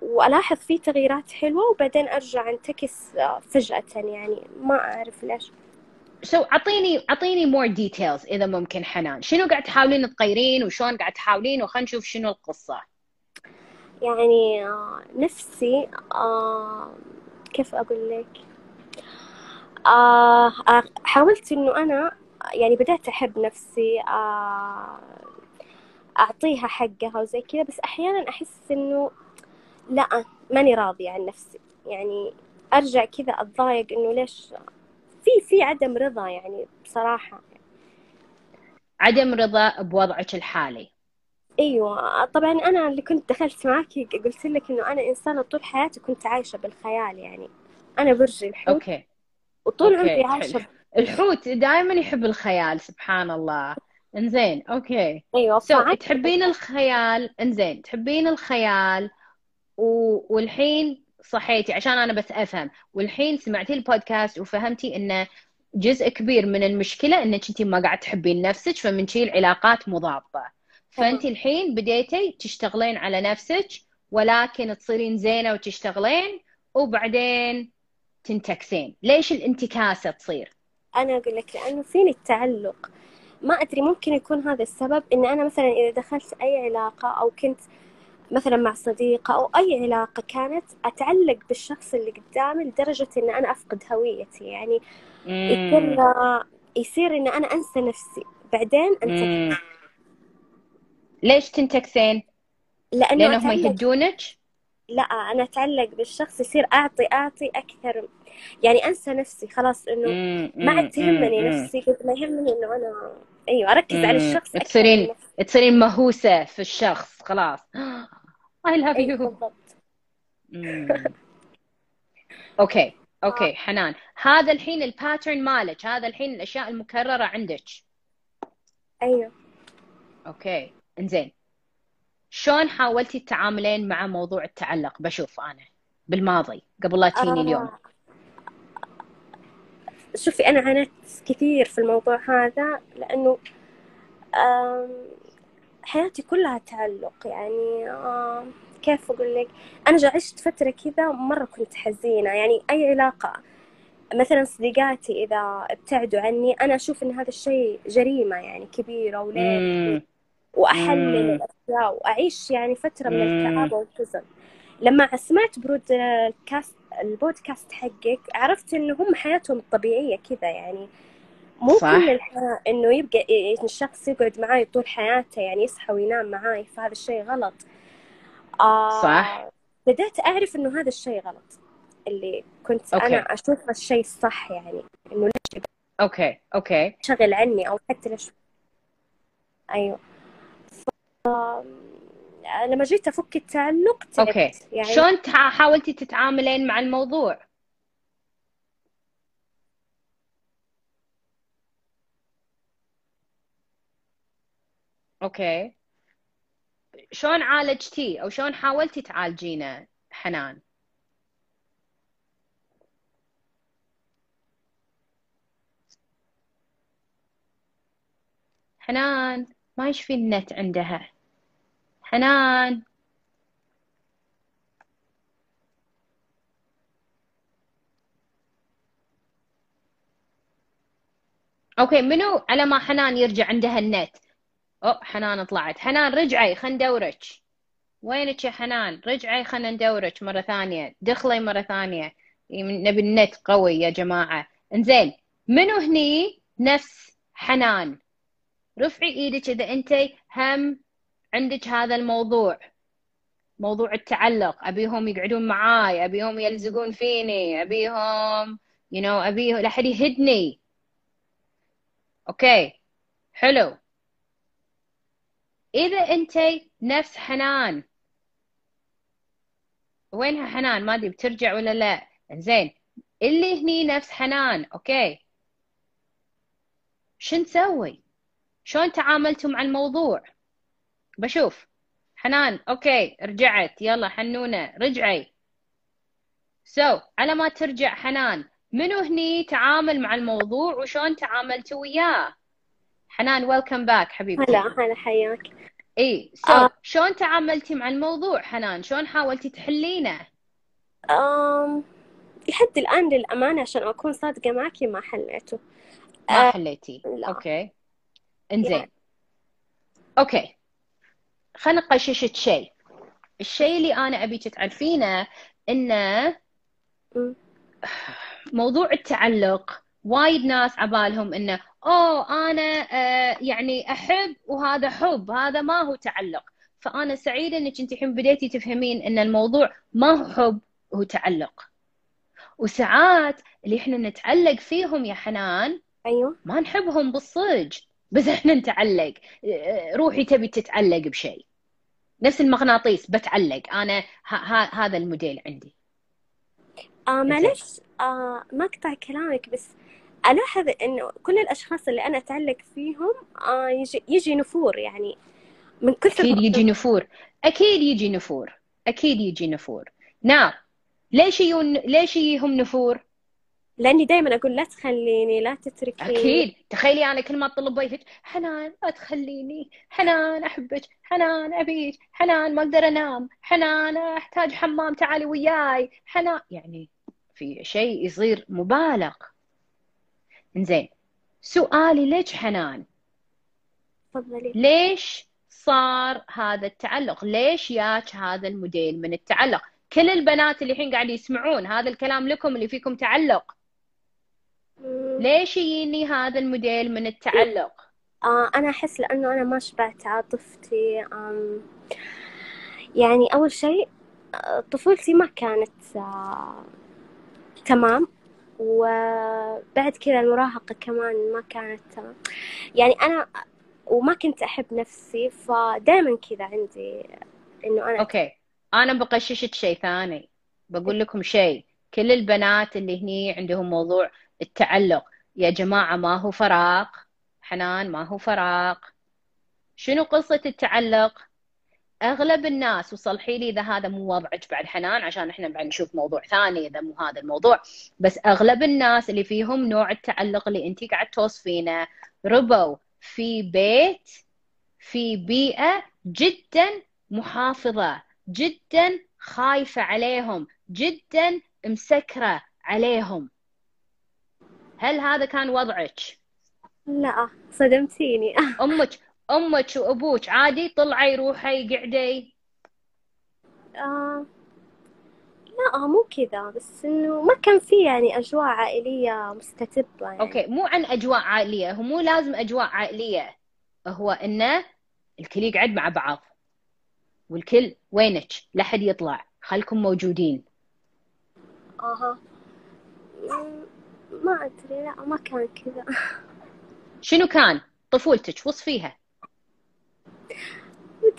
وألاحظ في تغييرات حلوة وبعدين أرجع أنتكس آه، فجأة يعني ما أعرف ليش. so أعطيني أعطيني more details إذا ممكن حنان. شنو قاعد تحاولين تغيرين وشلون قاعد تحاولين؟ وخلينا نشوف شنو القصة. يعني آه نفسي آه كيف أقول لك؟ آه حاولت إنه أنا يعني بدأت أحب نفسي آه أعطيها حقها وزي كذا بس أحيانا أحس إنه لا ماني راضية عن نفسي. يعني أرجع كذا أتضايق إنه ليش؟ في في عدم رضا يعني بصراحة. عدم رضا بوضعك الحالي. أيوة طبعا أنا اللي كنت دخلت معاكي قلت لك إنه أنا إنسانة طول حياتي كنت عايشة بالخيال يعني. أنا برج الحوت okay. وطول okay، عمري حلو. الحوت دائما يحب الخيال سبحان الله. إنزين okay. so فعايشة تحبين الخيال إنزين تحبين الخيال و... والحين صحيتي عشان أنا بس أفهم. والحين سمعتي البودكاست وفهمتي انه جزء كبير من المشكلة انك انت ما قاعد تحبين نفسك فمن شي العلاقات مضاده فأنت الحين بديتي تشتغلين على نفسك ولكن تصيرين زينة وتشتغلين وبعدين تنتكسين. ليش الانتكاسة تصير؟ أنا أقول لك لأنه فيني التعلق ما أدري ممكن يكون هذا السبب إن أنا مثلا إذا دخلت أي علاقة أو كنت مثلا مع صديقة أو أي علاقة كانت أتعلق بالشخص اللي قدامي لدرجة إن أنا أفقد هويتي يعني يصير يصير إن أنا أنسى نفسي بعدين مم. ليش تنتكسين؟ لأنه لأنهم يهدونك؟ لا أنا أتعلق بالشخص يصير أعطي أعطي أكثر يعني أنسى نفسي خلاص مم، ما عاد تهمني نفسي قد ما يهمني إنه أنا أيوة أركز على. الشخص تصيرين تصيرين مهووسة في الشخص خلاص. Love أيوة you. بالضبط. okay okay حنان. هذا الحين ال pattern مالك هذا الحين الأشياء المكررة عندك. أيوة. okay إنزين. شلون حاولتي تتعاملين مع موضوع التعلق؟ بشوف أنا بالماضي قبل لا تجيني اليوم. آه شوفي أنا عانيت كثير في الموضوع هذا لأنه حياتي كلها تعلق يعني كيف أقول لك أنا عشت فترة كذا مرة كنت حزينة يعني أي علاقة مثلا صديقاتي إذا ابتعدوا عني أنا أشوف إن هذا الشيء جريمة يعني كبيرة وليه. وأحلل. الأشياء وأعيش يعني فترة من. الكآبة والحزن لما سمعت برود الكاست البودكاست حقك عرفت إنه هم حياتهم الطبيعية كذا يعني مو صح. كل الحياة إنه يبقى الشخص يقعد معاي طول حياته يعني يصحى وينام معاي فهذا الشيء غلط آه صح. بدأت أعرف إنه هذا الشيء غلط اللي كنت okay. أنا أشوفه الشيء الصح يعني إنه ليش okay okay شغل عني أو حتى ليش أيوه ف... لما جيت أفك التعلق تعبت okay. يعني شلون حاولتي تتعاملين مع الموضوع؟ أوكي. شلون عالجتيه أو شلون حاولتي تعالجينه حنان؟ حنان ما يشفي النت عندها. حنان. أوكي منو على ما حنان يرجع عندها النت؟ أو حنان طلعت. حنان رجعي خلينا ندورك وينك يا حنان؟ رجعي خلينا ندورك مرة ثانية. دخلي مرة ثانية. نبي النت قوي يا جماعة. إنزين منو هني نفس حنان؟ رفعي إيدك إذا انت هم عندك هذا الموضوع موضوع التعلق. أبيهم يقعدون معاي أبيهم يلزقون فيني أبيهم you know ابيه لحد يهدني. okay حلو. إذا أنت نفس حنان وينها حنان؟ ما أدري بترجع ولا لا؟ زين اللي هني نفس حنان okay. شو نسوي شلون تعاملتوا مع الموضوع؟ بشوف. حنان okay رجعت. يلا حنونة رجعي. so so, على ما ترجع حنان منو هني تعامل مع الموضوع وشلون تعاملتوا وياه؟ حنان welcome back حبيبتي. هلا هلا حياك. إي so so, آه. شلون تعاملتي مع الموضوع؟ حنان شلون حاولتي تحلينه؟ أم... لحد الآن للأمانة عشان أكون صادقة معك ما حليته. ما حليتي. لا. okay. إنزين. يعني. okay. خلينا نقششك شيء. الشيء اللي أنا أبيك تعرفينه إنه موضوع التعلق. وايد ناس عبالهم إنه أوه أنا آه يعني أحب وهذا حب هذا ما هو تعلق. فأنا سعيدة إنك أنت الحين بديتي تفهمين إن الموضوع ما هو حب هو تعلق. وساعات اللي إحنا نتعلق فيهم يا حنان أيوه. ما نحبهم بالصج بس إحنا نتعلق. روحي تبي تتعلق بشيء. نفس المغناطيس بتعلق. أنا هذا الموديل عندي. آه معلش. آه ما أقطع كلامك بس ألاحظ إنه كل الأشخاص اللي أنا أتعلق فيهم آه يجي, يجي نفور يعني. من كثر أكيد يجي نفور. أكيد يجي نفور. أكيد يجي نفور. نعم. ليش يجون ليش يجيهم نفور؟ لأني دائما أقول لا تخليني لا تتركيني أكيد. تخيلي أنا كل ما أطلب بيتك حنان لا تخليني. حنان أحبك. حنان أبيك. حنان ما أقدر أنام. حنان أحتاج حمام تعالي وياي. حنان. يعني في شيء يصير مبالغ. زين سؤالي ليش حنان؟ تفضلي. ليش صار هذا التعلق؟ ليش ياك هذا الموديل من التعلق؟ كل البنات اللي الحين قاعد يسمعون هذا الكلام لكم اللي فيكم تعلق. ليش يجيني هذا الموديل من التعلق؟ آه أنا أحس لأنه أنا ما شبعت عاطفتي يعني أول شيء طفولتي ما كانت آه تمام. وبعد كذا المراهقة كمان ما كانت تمام يعني أنا وما كنت أحب نفسي فدائما كذا عندي إنه أنا أوكي. أنا بقششك شيء ثاني. بقول لكم شيء. كل البنات اللي هني عندهم موضوع التعلق. يا جماعة ما هو فراق حنان ما هو فراق شنو قصة التعلق؟ أغلب الناس وصلحي لي إذا هذا مو وضعك بعد حنان عشان إحنا بعد نشوف موضوع ثاني إذا مو هذا الموضوع. بس أغلب الناس اللي فيهم نوع التعلق اللي انت قاعد توصفينه. ربوا في بيت في بيئة جدا محافظة جدا خايفة عليهم جدا مسكرة عليهم. هل هذا كان وضعك؟ لا صدمتيني. أمك أمك وأبوك عادي؟ طلعي روحي قعدي؟ آه لا مو كذا بس إنه ما كان في يعني أجواء عائلية مستتبة يعني. أوكي مو عن أجواء عائلية هو مو لازم أجواء عائلية. هو إنه الكل يقعد مع بعض. والكل وينك؟ لا حد يطلع. خلكم موجودين. أها. ما أدري لا ما كان كذا. شنو كان طفولتك؟ وصفيها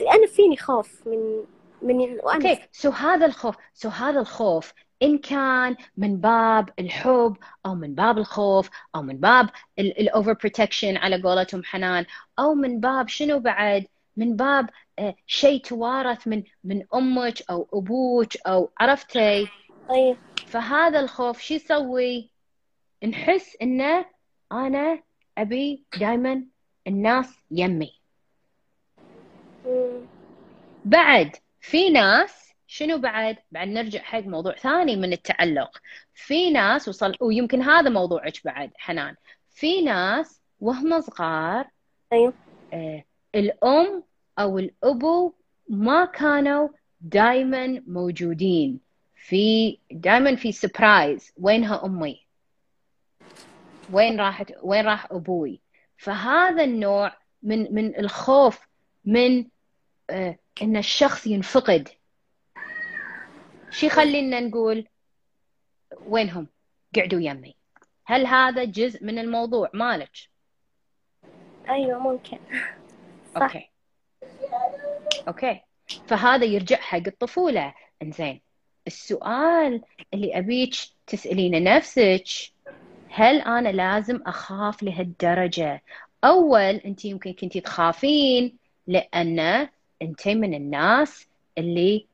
أنا فيني خوف من من وأنا okay. so هذا الخوف so هذا الخوف إن كان من باب الحب أو من باب الخوف أو من باب ال over protection على قولتهم حنان أو من باب شنو بعد؟ من باب آه، شيء توارث من من أمك أو أبوك أو عرفتي؟ طيب. فهذا الخوف شو يسوي؟ نحس انه أنا أبي دائما الناس يمي. بعد في ناس شنو بعد؟ بعد نرجع حق موضوع ثاني من التعلق. في ناس وصل ويمكن هذا موضوعك بعد حنان. في ناس وهم صغار أيوه. آه الأم أو الأبو ما كانوا دايما موجودين. في دايما في سبرايز وينها أمي؟ وين راحت وين راح أبوي. فهذا النوع من من الخوف من آه إن الشخص ينفقد. شو يخلينا نقول؟ وينهم؟ قعدوا يمي. هل هذا جزء من الموضوع مالك؟ أيوه ممكن. صح. okay. okay. فهذا يرجع حق الطفولة. إنزين السؤال اللي أبيك تسألينه نفسك هل أنا لازم أخاف لهالدرجة؟ أول أنت يمكن كنتي تخافين لأن أنت من الناس اللي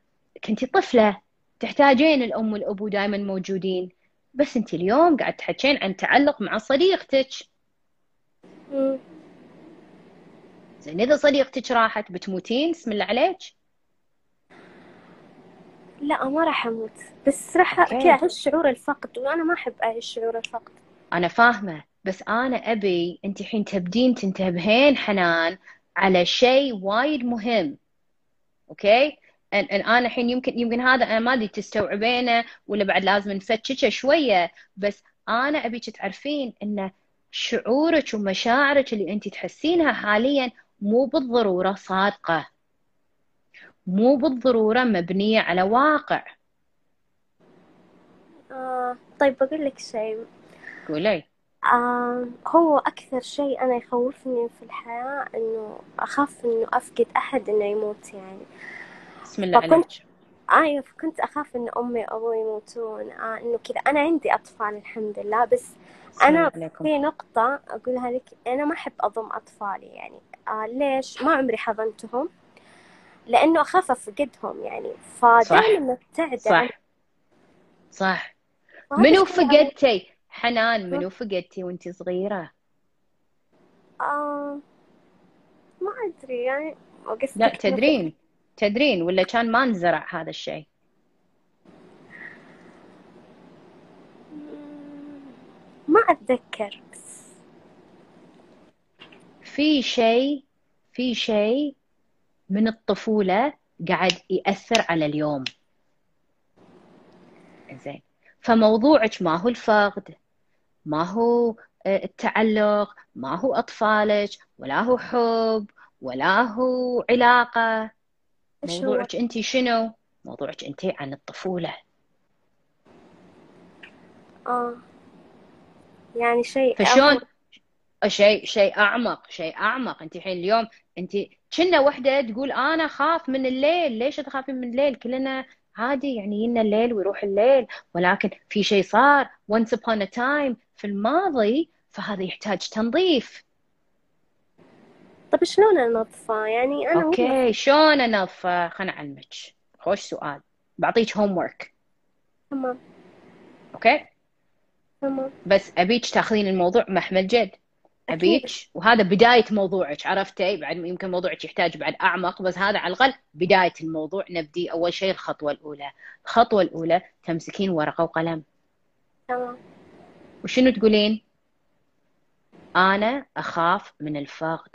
كنتي طفلة. تحتاجين الأم والأبو دائما موجودين. بس أنت اليوم قاعد تحكين عن تعلق مع صديقتك. زين إذا صديقتك راحت بتموتين اسم الله عليك. لا ما راح أموت. بس راح اعيش شعور الفقد وأنا ما أحب اعيش شعور الفقد. أنا فاهمة بس أنا أبي أنت الحين تبدين تنتبهين حنان على شيء وايد مهم أوكي؟ أن أنا الحين يمكن يمكن هذا أنا ما أدري تستوعبينه ولا بعد لازم نفتشه شوية بس أنا ابيك تعرفين إن شعورك ومشاعرك اللي أنت تحسينها حاليا مو بالضرورة صادقة. مو بالضرورة مبنية على واقع. آه طيب بقول لك شيء. قولي آه هو أكثر شيء أنا يخوفني في الحياة إنه أخاف إنه أفقد أحد إنه يموت يعني. بسم الله فكنت... عليك. أيوة فكنت أخاف إنه أمي وأبوي يموتون. آه إنه كذا. أنا عندي أطفال الحمد لله بس أنا عليكم. في نقطة أقولها لك. أنا ما أحب أضم أطفالي يعني. آه ليش؟ ما عمري حضنتهم لأنه أخاف أفقدهم يعني. فدائما نبتعد صح. صح. منو فقدتي؟ حنان منو فقدتي وانت صغيرة؟ آه ما أدري يعني لا تدرين تدرين ولا كان ما انزرع هذا الشيء؟ ما أتذكر بس في شيء في شيء من الطفولة قاعد يأثر على اليوم زين فموضوعك ما هو الفقد ما هو آه، التعلق ما هو أطفالك ولا هو حب ولا هو علاقة. موضوعك أنت شنو؟ موضوعك أنت عن الطفولة. آه. يعني شيء فشون؟ شيء شيء أعمق شيء أعمق. أنت الحين اليوم أنت كنا وحدة تقول أنا خاف من الليل. ليش تخافين من الليل؟ كلنا عادي يعني ينا الليل ويروح الليل. ولكن في شيء صار. Once upon a time في الماضي فهذا يحتاج تنظيف. طيب شلون أنظفه؟ يعني أنا أوكي شلون أنظفه؟ خلنا أعلمك. خوش سؤال. بعطيك homework تمام. okay? تمام. بس أبيك تاخذين الموضوع محمل جد. أبيك وهذا بداية موضوعك عرفتي؟ بعد يمكن موضوعك يحتاج بعد أعمق بس هذا على الأقل بداية الموضوع. نبدي أول شيء الخطوة الأولى. الخطوة الأولى تمسكين ورقة وقلم. تمام. وشنو تقولين؟ أنا أخاف من الفقد.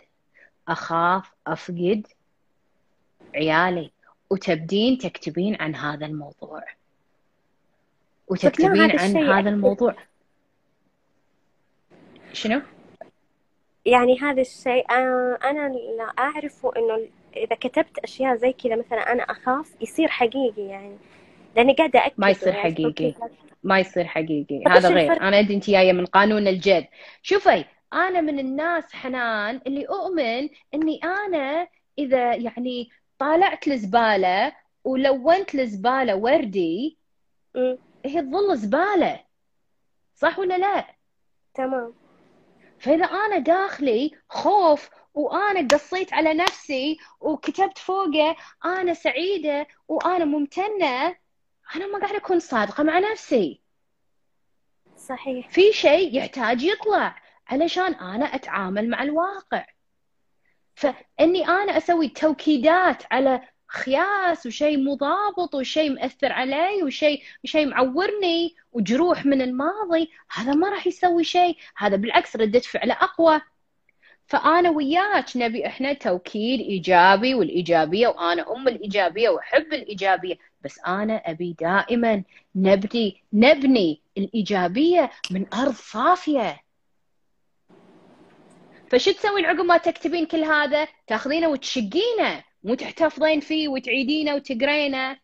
أخاف أفقد عيالي. وتبدين تكتبين عن هذا الموضوع. وتكتبين عن هذا الموضوع. شنو؟ يعني هذا الشيء أنا لا أعرفه إنه إذا كتبت أشياء زي كذا مثلا أنا أخاف يصير حقيقي يعني. لأني قاعدة أكتب ما يصير يعني حقيقي. ما يصير حقيقي هذا غير. أنا أدري أنت جاية من قانون الجد. شوفي أنا من الناس حنان اللي أؤمن إني أنا إذا يعني طالعت الزبالة ولونت الزبالة وردي م. هي تظل زبالة. صح ولا لا؟ تمام. فإذا أنا داخلي خوف وأنا قصيت على نفسي وكتبت فوقه أنا سعيدة وأنا ممتنة أنا ما قاعدة أكون صادقة مع نفسي. صحيح. في شيء يحتاج يطلع علشان أنا أتعامل مع الواقع. فإني أنا أسوي توكيدات على خياس وشيء مضابط وشيء مأثر علي وشيء شيء معورني وجروح من الماضي هذا ما راح يسوي شيء. هذا بالعكس ردة فعله أقوى. فأنا وياك نبي إحنا توكيد إيجابي والإيجابية وأنا أم الإيجابية واحب الإيجابية. بس أنا أبي دائما نبني نبني الإيجابية من أرض صافية. فشو تسوين عقب ما تكتبين كل هذا؟ تاخذينه وتشقينه مو تحتفظين فيه وتعيدينه وتقرينه.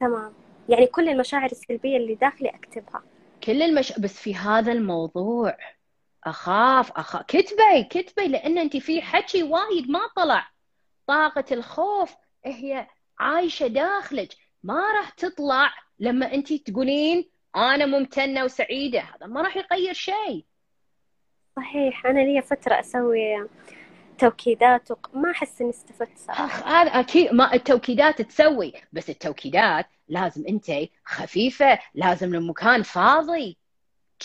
تمام. يعني كل المشاعر السلبية اللي داخلي أكتبها. كل المش بس في هذا الموضوع أخاف أخاف. كتبي كتبي لأن انت في حكي وايد ما طلع. طاقة الخوف هي عايشة داخلك. ما راح تطلع لما انت تقولين أنا ممتنة وسعيدة. هذا ما راح يغير شيء. صحيح أنا لي فترة أسوي توكيدات وما أحس إني استفدت صراحة. هذا أكيد ما التوكيدات تسوي بس التوكيدات لازم أنت خفيفة لازم المكان فاضي.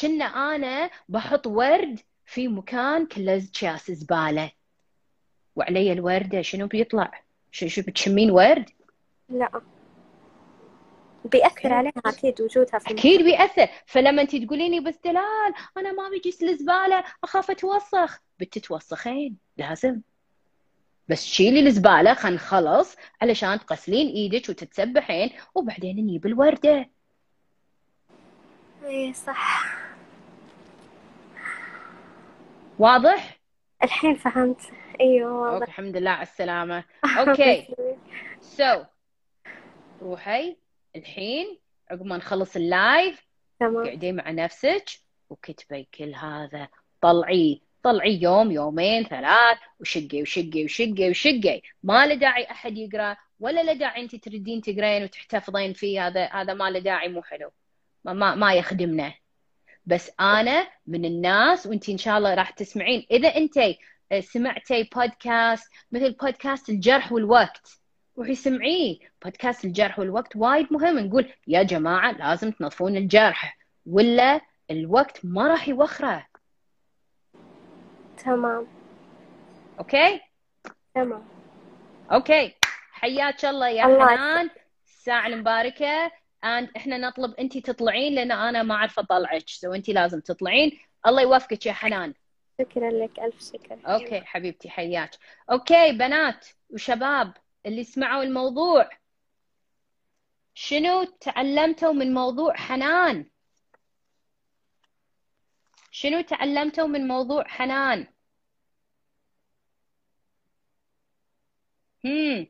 كنا أنا بحط ورد في مكان كله اكياس زبالة. وعلي الوردة شنو بيطلع؟ شو شو بتشمين ورد؟ لا. بيأثر عليها أكيد وجودها في أكيد بيأثر. فلما انت تقوليني بس دلال أنا ما بيجي الزبالة أخاف أتوسخ. بتتوسخين لازم. بس شيلي الزبالة خلينا نخلص علشان تغسلين إيدك وتتسبحين وبعدين نجيب الوردة. إيه صح. واضح؟ الحين فهمت. okay واضح. الحمد لله على السلامة. okay. so روحي الحين عقب ما نخلص ال live تمام. قعدي مع نفسك وكتبي كل هذا. طلعي طلعي يوم يومين ثلاث وشقي وشقي وشقي وشقي. ما له داعي أحد يقرأ ولا له داعي أنت تردين تقرين وتحتفظين فيه. هذا هذا ما له داعي مو حلو. ما ما, ما يخدمنا. بس أنا من الناس وأنت إن شاء الله راح تسمعين. إذا أنت سمعتي بودكاست مثل بودكاست الجرح والوقت. روحي سمعيه. بودكاست الجرح والوقت وايد مهم. نقول يا جماعة لازم تنظفون الجرح. ولا الوقت ما راح يوخره. تمام. okay؟ تمام. okay. حياك الله يا الله حنان. الساعة المباركة and إحنا نطلب انت تطلعين لأن أنا ما أعرف أطلعك. so انت لازم تطلعين. الله يوفقك يا حنان. شكرا لك. ألف شكر. okay حبيبتي حياك. okay بنات وشباب. اللي سمعوا الموضوع. شنو تعلمتوا من موضوع حنان؟ شنو تعلمتوا من موضوع حنان؟ هم.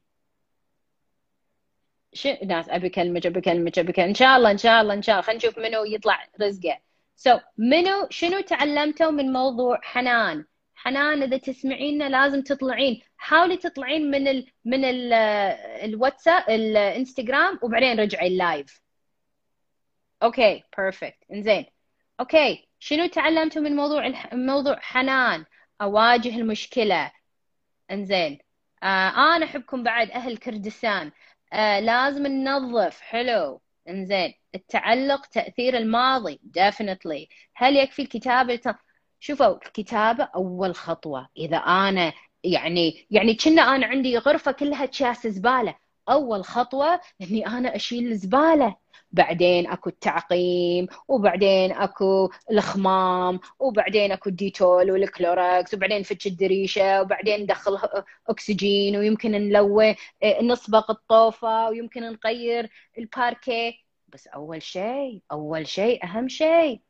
شو ناس أبي أكلمك أبي أكلمك أبي أكلمك. إن شاء الله إن شاء الله إن شاء الله. خلينا نشوف منو يطلع رزقه. so so, منو شنو تعلمتوا من موضوع حنان؟ حنان إذا تسمعينا لازم تطلعين. حاولي تطلعين من ال من ال الواتساب الانستغرام وبعدين رجعي ال live okay perfect إنزين. okay شنو تعلمتوا من موضوع. موضوع حنان؟ أواجه المشكلة. إنزين. آه أنا أحبكم بعد أهل كردستان. آه لازم ننظف. حلو. إنزين. التعلق تأثير الماضي. Definitely. هل يكفي الكتابة شوفوا الكتابة أول خطوة. إذا أنا يعني يعني كنا أنا عندي غرفة كلها أكياس زبالة. أول خطوة إني أنا أشيل الزبالة. بعدين أكو التعقيم وبعدين أكو الخمام وبعدين أكو الديتول والكلوراكس وبعدين نفتح الدريشة وبعدين ندخل أكسجين ويمكن نلوي نصبغ الطوفة ويمكن نغير الباركيه. بس أول شيء أول شيء أهم شيء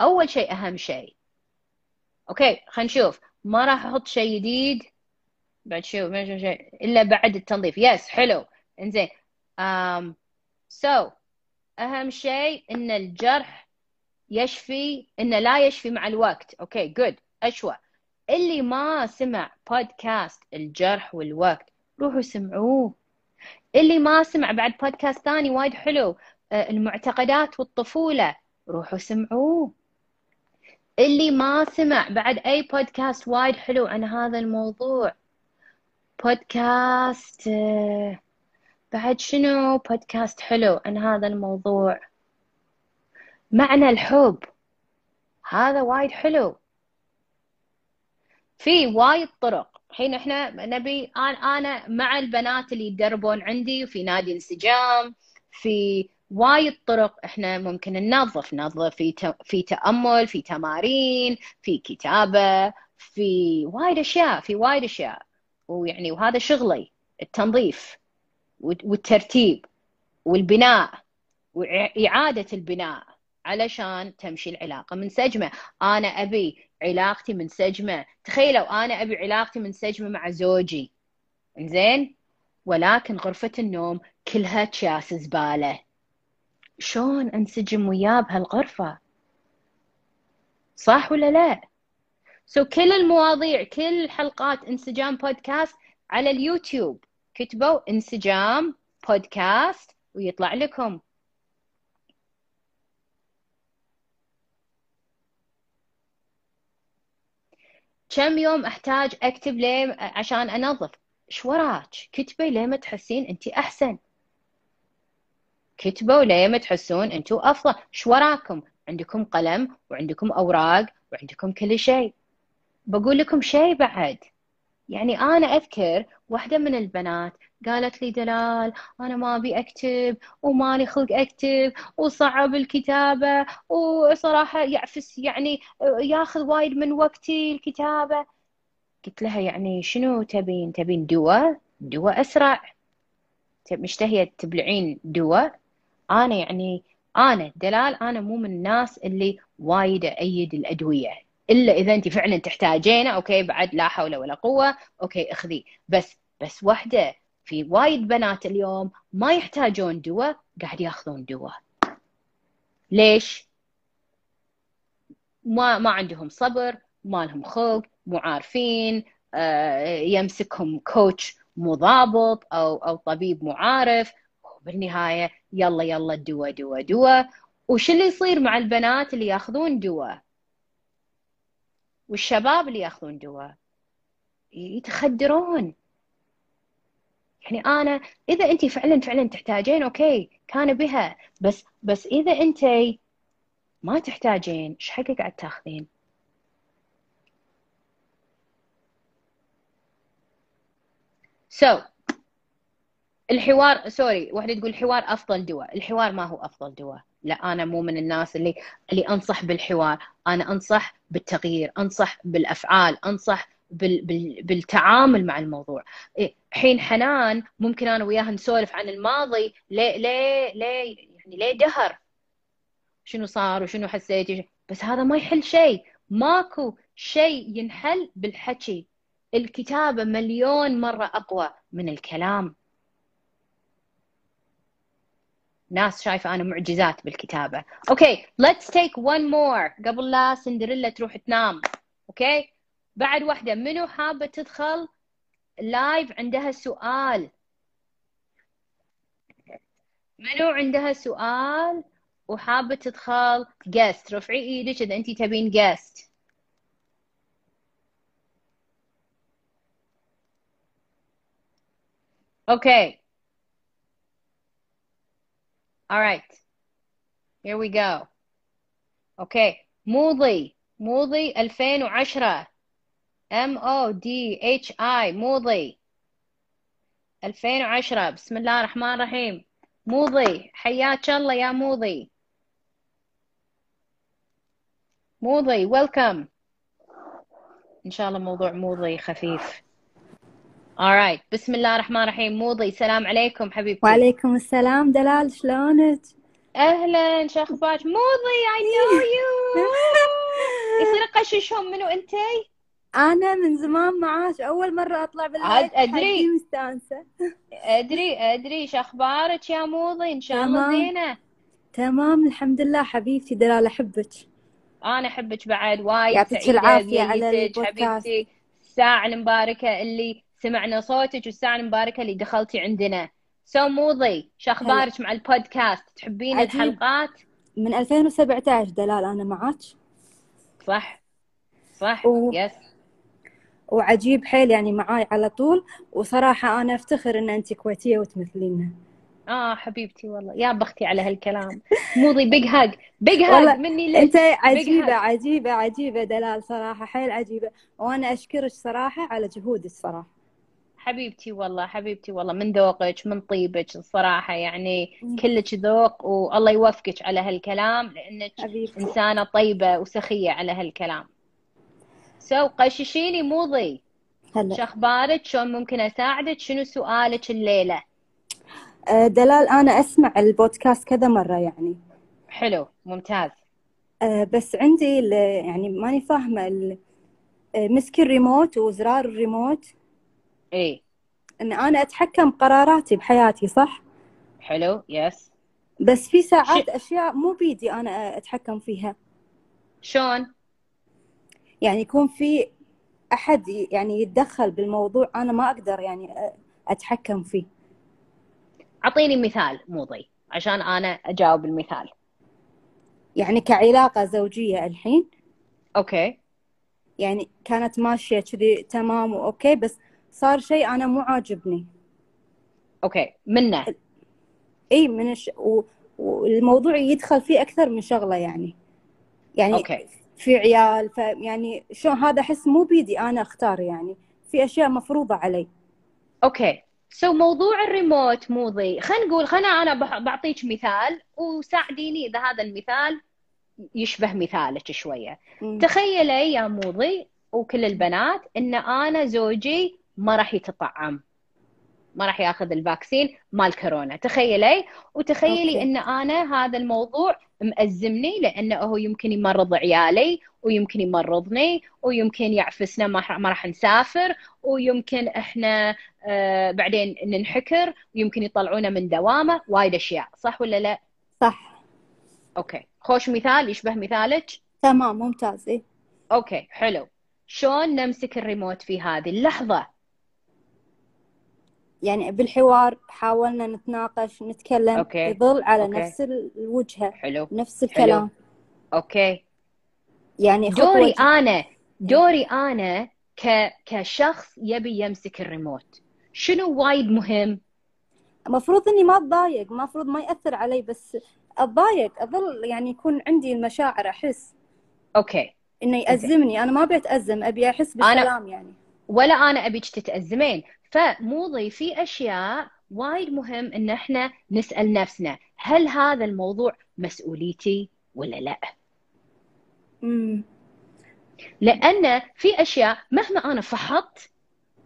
أول شيء أهم شيء. okay خلينا نشوف. ما راح أحط شيء جديد؟ بعد شو ما شيء. إلا بعد التنظيف. yes حلو. إنزين. um, so أهم شيء إن الجرح يشفي انه لا يشفي مع الوقت. okay good أشوى. اللي ما سمع بودكاست الجرح والوقت روحوا سمعوه. اللي ما سمع بعد بودكاست ثاني وايد حلو. المعتقدات والطفولة روحوا سمعوه. اللي ما سمع بعد أي بودكاست وايد حلو عن هذا الموضوع. بودكاست بعد شنو بودكاست حلو عن هذا الموضوع؟ معنى الحب. هذا وايد حلو. في وايد طرق. الحين إحنا نبي أنا مع البنات اللي يتدربون عندي وفي نادي انسجام في وايد طرق إحنا ممكن ننظف. ننظف في في تأمل في تمارين في كتابة في وايد أشياء في وايد أشياء. ويعني وهذا شغلي التنظيف والترتيب والبناء وإعادة البناء علشان تمشي العلاقة منسجمه أنا أبي علاقتي منسجمه تخيلوا أنا أبي علاقتي منسجمه مع زوجي. زين ولكن غرفة النوم كلها تشاس زبالة. شلون انسجم وياه بهالغرفة؟ صح ولا لا؟ سو so, كل المواضيع كل حلقات انسجام بودكاست على اليوتيوب. كتبوا انسجام بودكاست ويطلع لكم. كم يوم أحتاج اكتب ليه؟ عشان أنظف. إيش وراك؟ كتبي ليه ما تحسين انت أحسن. كتبوا ليه تحسون أنتم أفضل. شو وراكم؟ عندكم قلم وعندكم أوراق وعندكم كل شيء. بقول لكم شيء بعد. يعني أنا أذكر واحدة من البنات قالت لي دلال أنا ما أبي أكتب ومالي خلق أكتب وصعب الكتابة وصراحة يعفس يعني ياخذ وايد من وقتي الكتابة. قلت لها يعني شنو تبين؟ تبين دواء؟ دواء أسرع. مشتهية تبلعين دواء؟ أنا يعني أنا دلال أنا مو من الناس اللي وايد أأيد الأدوية. إلا إذا انت فعلا تحتاجينه okay بعد لا حول ولا قوة okay اخذيه بس بس وحدة في وايد بنات اليوم ما يحتاجون دواء قاعد ياخذون دواء. ليش؟ ما ما عندهم صبر ما لهم خلق مو عارفين آه، يمسكهم coach مو ضابط أو أو طبيب معارف. بالنهايه يلا يلا دواء دواء دواء وش اللي يصير مع البنات اللي ياخذون دواء والشباب اللي ياخذون دواء يتخدرون. يعني أنا إذا انت فعلا فعلا تحتاجين أوكي كان بها. بس بس إذا انت ما تحتاجين إيش حقك قاعد تاخذين؟ So الحوار سوري واحدة تقول الحوار أفضل دواء. الحوار ما هو أفضل دواء. لا أنا مو من الناس اللي اللي أنصح بالحوار. أنا أنصح بالتغيير أنصح بالأفعال أنصح بال بال بالتعامل مع الموضوع. إيه، حين حنان ممكن أنا وياها نسولف عن الماضي ليه ليه ليه يعني ليه دهر. شنو صار وشنو حسيتي بس هذا ما يحل شيء. ماكو شيء ينحل بالحكي. الكتابة مليون مرة أقوى من الكلام. ناس شايفة أنا معجزات بالكتابة. okay let's take one more. قبل لا سندريلا تروح تنام. okay؟ بعد واحدة منو حابة تدخل live عندها سؤال؟ منو عندها سؤال وحابة تدخل guest رفعي إيدك إذا أنت تبين guest أوكي. All right. Here we go. Okay. موضي موضي 2010 M O D H I. موضي 2010 بسم الله الرحمن الرحيم. موضي حياك الله يا موضي موضي ويلكم إن شاء الله موضوع موضي خفيف. Alright بسم الله الرحمن الرحيم موضي سلام عليكم حبيبتي وعليكم السلام دلال شلونك؟ أهلا شو أخبارك؟ موضي I know you يصير اقششهم منو انتي؟ أنا من زمان معاك أول مرة أطلع بال live أدري. مستانسة. أدري أدري. شو أخبارك يا موضي إن شاء الله زينة. تمام الحمد لله حبيبتي. دلال أحبك. أنا أحبك بعد وايد. يعطيك العافية على البودكاست حبيبتي. الساعة المباركة اللي سمعنا صوتك والساعة المباركة اللي دخلتي عندنا. so موضي شو أخبارك مع البودكاست. تحبين عجيب. الحلقات من 2017 دلال أنا معك صح. صح. و... yes وعجيب حيل يعني معاي على طول. وصراحة أنا أفتخر إن أنت كويتية وتمثلينا آه حبيبتي والله. يا بختي على هالكلام. موضي big hug big hug مني لك أنت عجيبة عجيبة عجيبة دلال صراحة. حيل عجيبة. وأنا أشكرك صراحة على جهودك صراحة. حبيبتي والله حبيبتي والله من ذوقك من طيبك الصراحة يعني كلك ذوق والله يوفقك على هالكلام لأنك حبيبتي. إنسانة طيبة وسخية على هالكلام. so قششيني موضي. شو هلا أخبارك؟ شلون ممكن أساعدك؟ شنو سؤالك الليلة؟ آه، دلال أنا أسمع البودكاست كذا مرة يعني. حلو ممتاز. آه، بس عندي يعني ماني فاهمة ال- آه، مسك الريموت وزرار الريموت. إيه. إن أنا أتحكم قراراتي بحياتي صح؟ حلو يس بس في ساعات ش- أشياء مو بيدي أنا أتحكم فيها. شلون؟ يعني يكون في أحد ي- يعني يتدخل بالموضوع أنا ما أقدر يعني أتحكم فيه. أعطيني مثال موضي عشان أنا أجاوب المثال. يعني كعلاقة زوجية الحين؟ okay. يعني كانت ماشية كذي تمام و okay بس صار شيء أنا مو عاجبني. okay منه. إي من الش... و... والموضوع يدخل فيه أكثر من شغلة يعني. يعني okay. في عيال ف يعني شلون هذا احس مو بيدي أنا أختار يعني. في أشياء مفروضة علي. okay. so موضوع الريموت موضي خلينا نقول خلينا أنا بعطيك مثال وساعديني إذا هذا المثال يشبه مثالك شوية. مم. تخيلي يا موضي وكل البنات إن أنا زوجي ما راح يتطعم. ما راح ياخذ ال vaccine مال كورونا. تخيلي؟ وتخيلي okay. إن أنا هذا الموضوع مأزمني لأنه هو يمكن يمرض عيالي ويمكن يمرضني ويمكن يعفسنا ما راح- ما راح نسافر ويمكن إحنا آه بعدين ننحكر ويمكن يطلعونا من دوامة وايد أشياء. صح ولا لا؟ صح. okay. خوش مثال؟ يشبه مثالك؟ تمام ممتاز. إيه. okay حلو. شلون نمسك الريموت في هذه؟ اللحظه يعني بالحوار حاولنا نتناقش نتكلم okay. يظل على okay. نفس ال- الوجهة حلو. نفس حلو. الكلام. okay. يعني دوري أنا دوري أنا ك كشخص يبي يمسك الريموت. شنو وايد مهم؟ المفروض إني ما أتضايق المفروض ما يأثر علي بس أتضايق أظل يعني يكون عندي المشاعر أحس okay. إنه يأزمني. أنا ما أبي أتأزم أبي أحس بالسلام يعني. ولا أنا أبيك تتأزمين. فموضي في أشياء وايد مهم إن إحنا نسأل نفسنا هل هذا الموضوع مسؤوليتي ولا لا؟ امم لأن في أشياء مهما أنا فحطت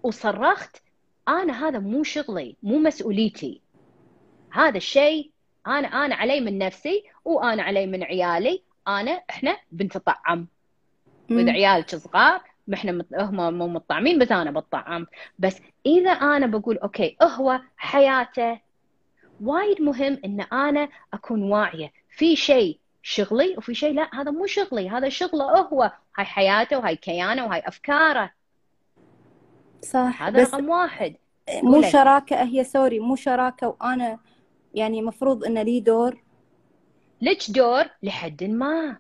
وصرخت أنا هذا مو شغلي مو مسؤوليتي. هذا الشيء أنا أنا علي من نفسي وأنا علي من عيالي أنا إحنا بنتطعم. وإذا عيالك صغار ما إحنا مت... هم مو متطعمين بس أنا بتطعم. بس إذا أنا بقول أوكي هو حياته. وايد مهم إن أنا أكون واعية. في شيء شغلي وفي شيء لا هذا مو شغلي. هذا شغله هو. هاي حياته وهاي كيانه وهاي أفكاره. صح. هذا بس رقم واحد. مو شراكة هي sorry مو شراكة وأنا يعني مفروض إن لي دور. لك دور؟ لحد ما.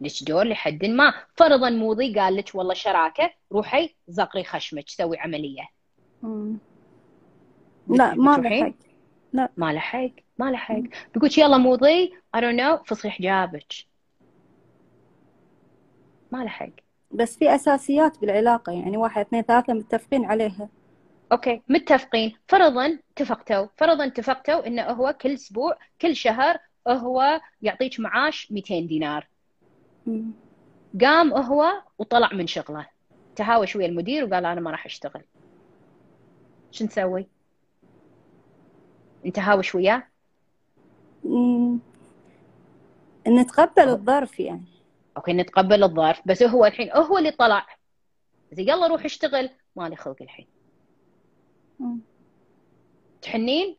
لك دور لحد ما فرضا موضي قال لك والله شراكة روحي زغري خشمك سوي عملية. مم. لا ما لحق. لا. ما لحق ما لحق. بيقول يلا موضي I don't know فصلي حجابك ما لحق. بس في أساسيات بالعلاقة يعني واحد اثنين ثلاثة متفقين عليها. أوكي متفقين. فرضا اتفقتوا فرضا اتفقتوا إنه هو كل أسبوع كل شهر هو يعطيك معاش 200 دينار. قام هو وطلع من شغله. تهاوش ويا المدير وقال أنا ما راح أشتغل. شو نسوي؟ انت هاوش وياه مم. نتقبل الظرف يعني. أوكي نتقبل الظرف. بس هو الحين هو اللي طلع. زي يلا روح اشتغل مالي خلق الحين. مم. تحنين؟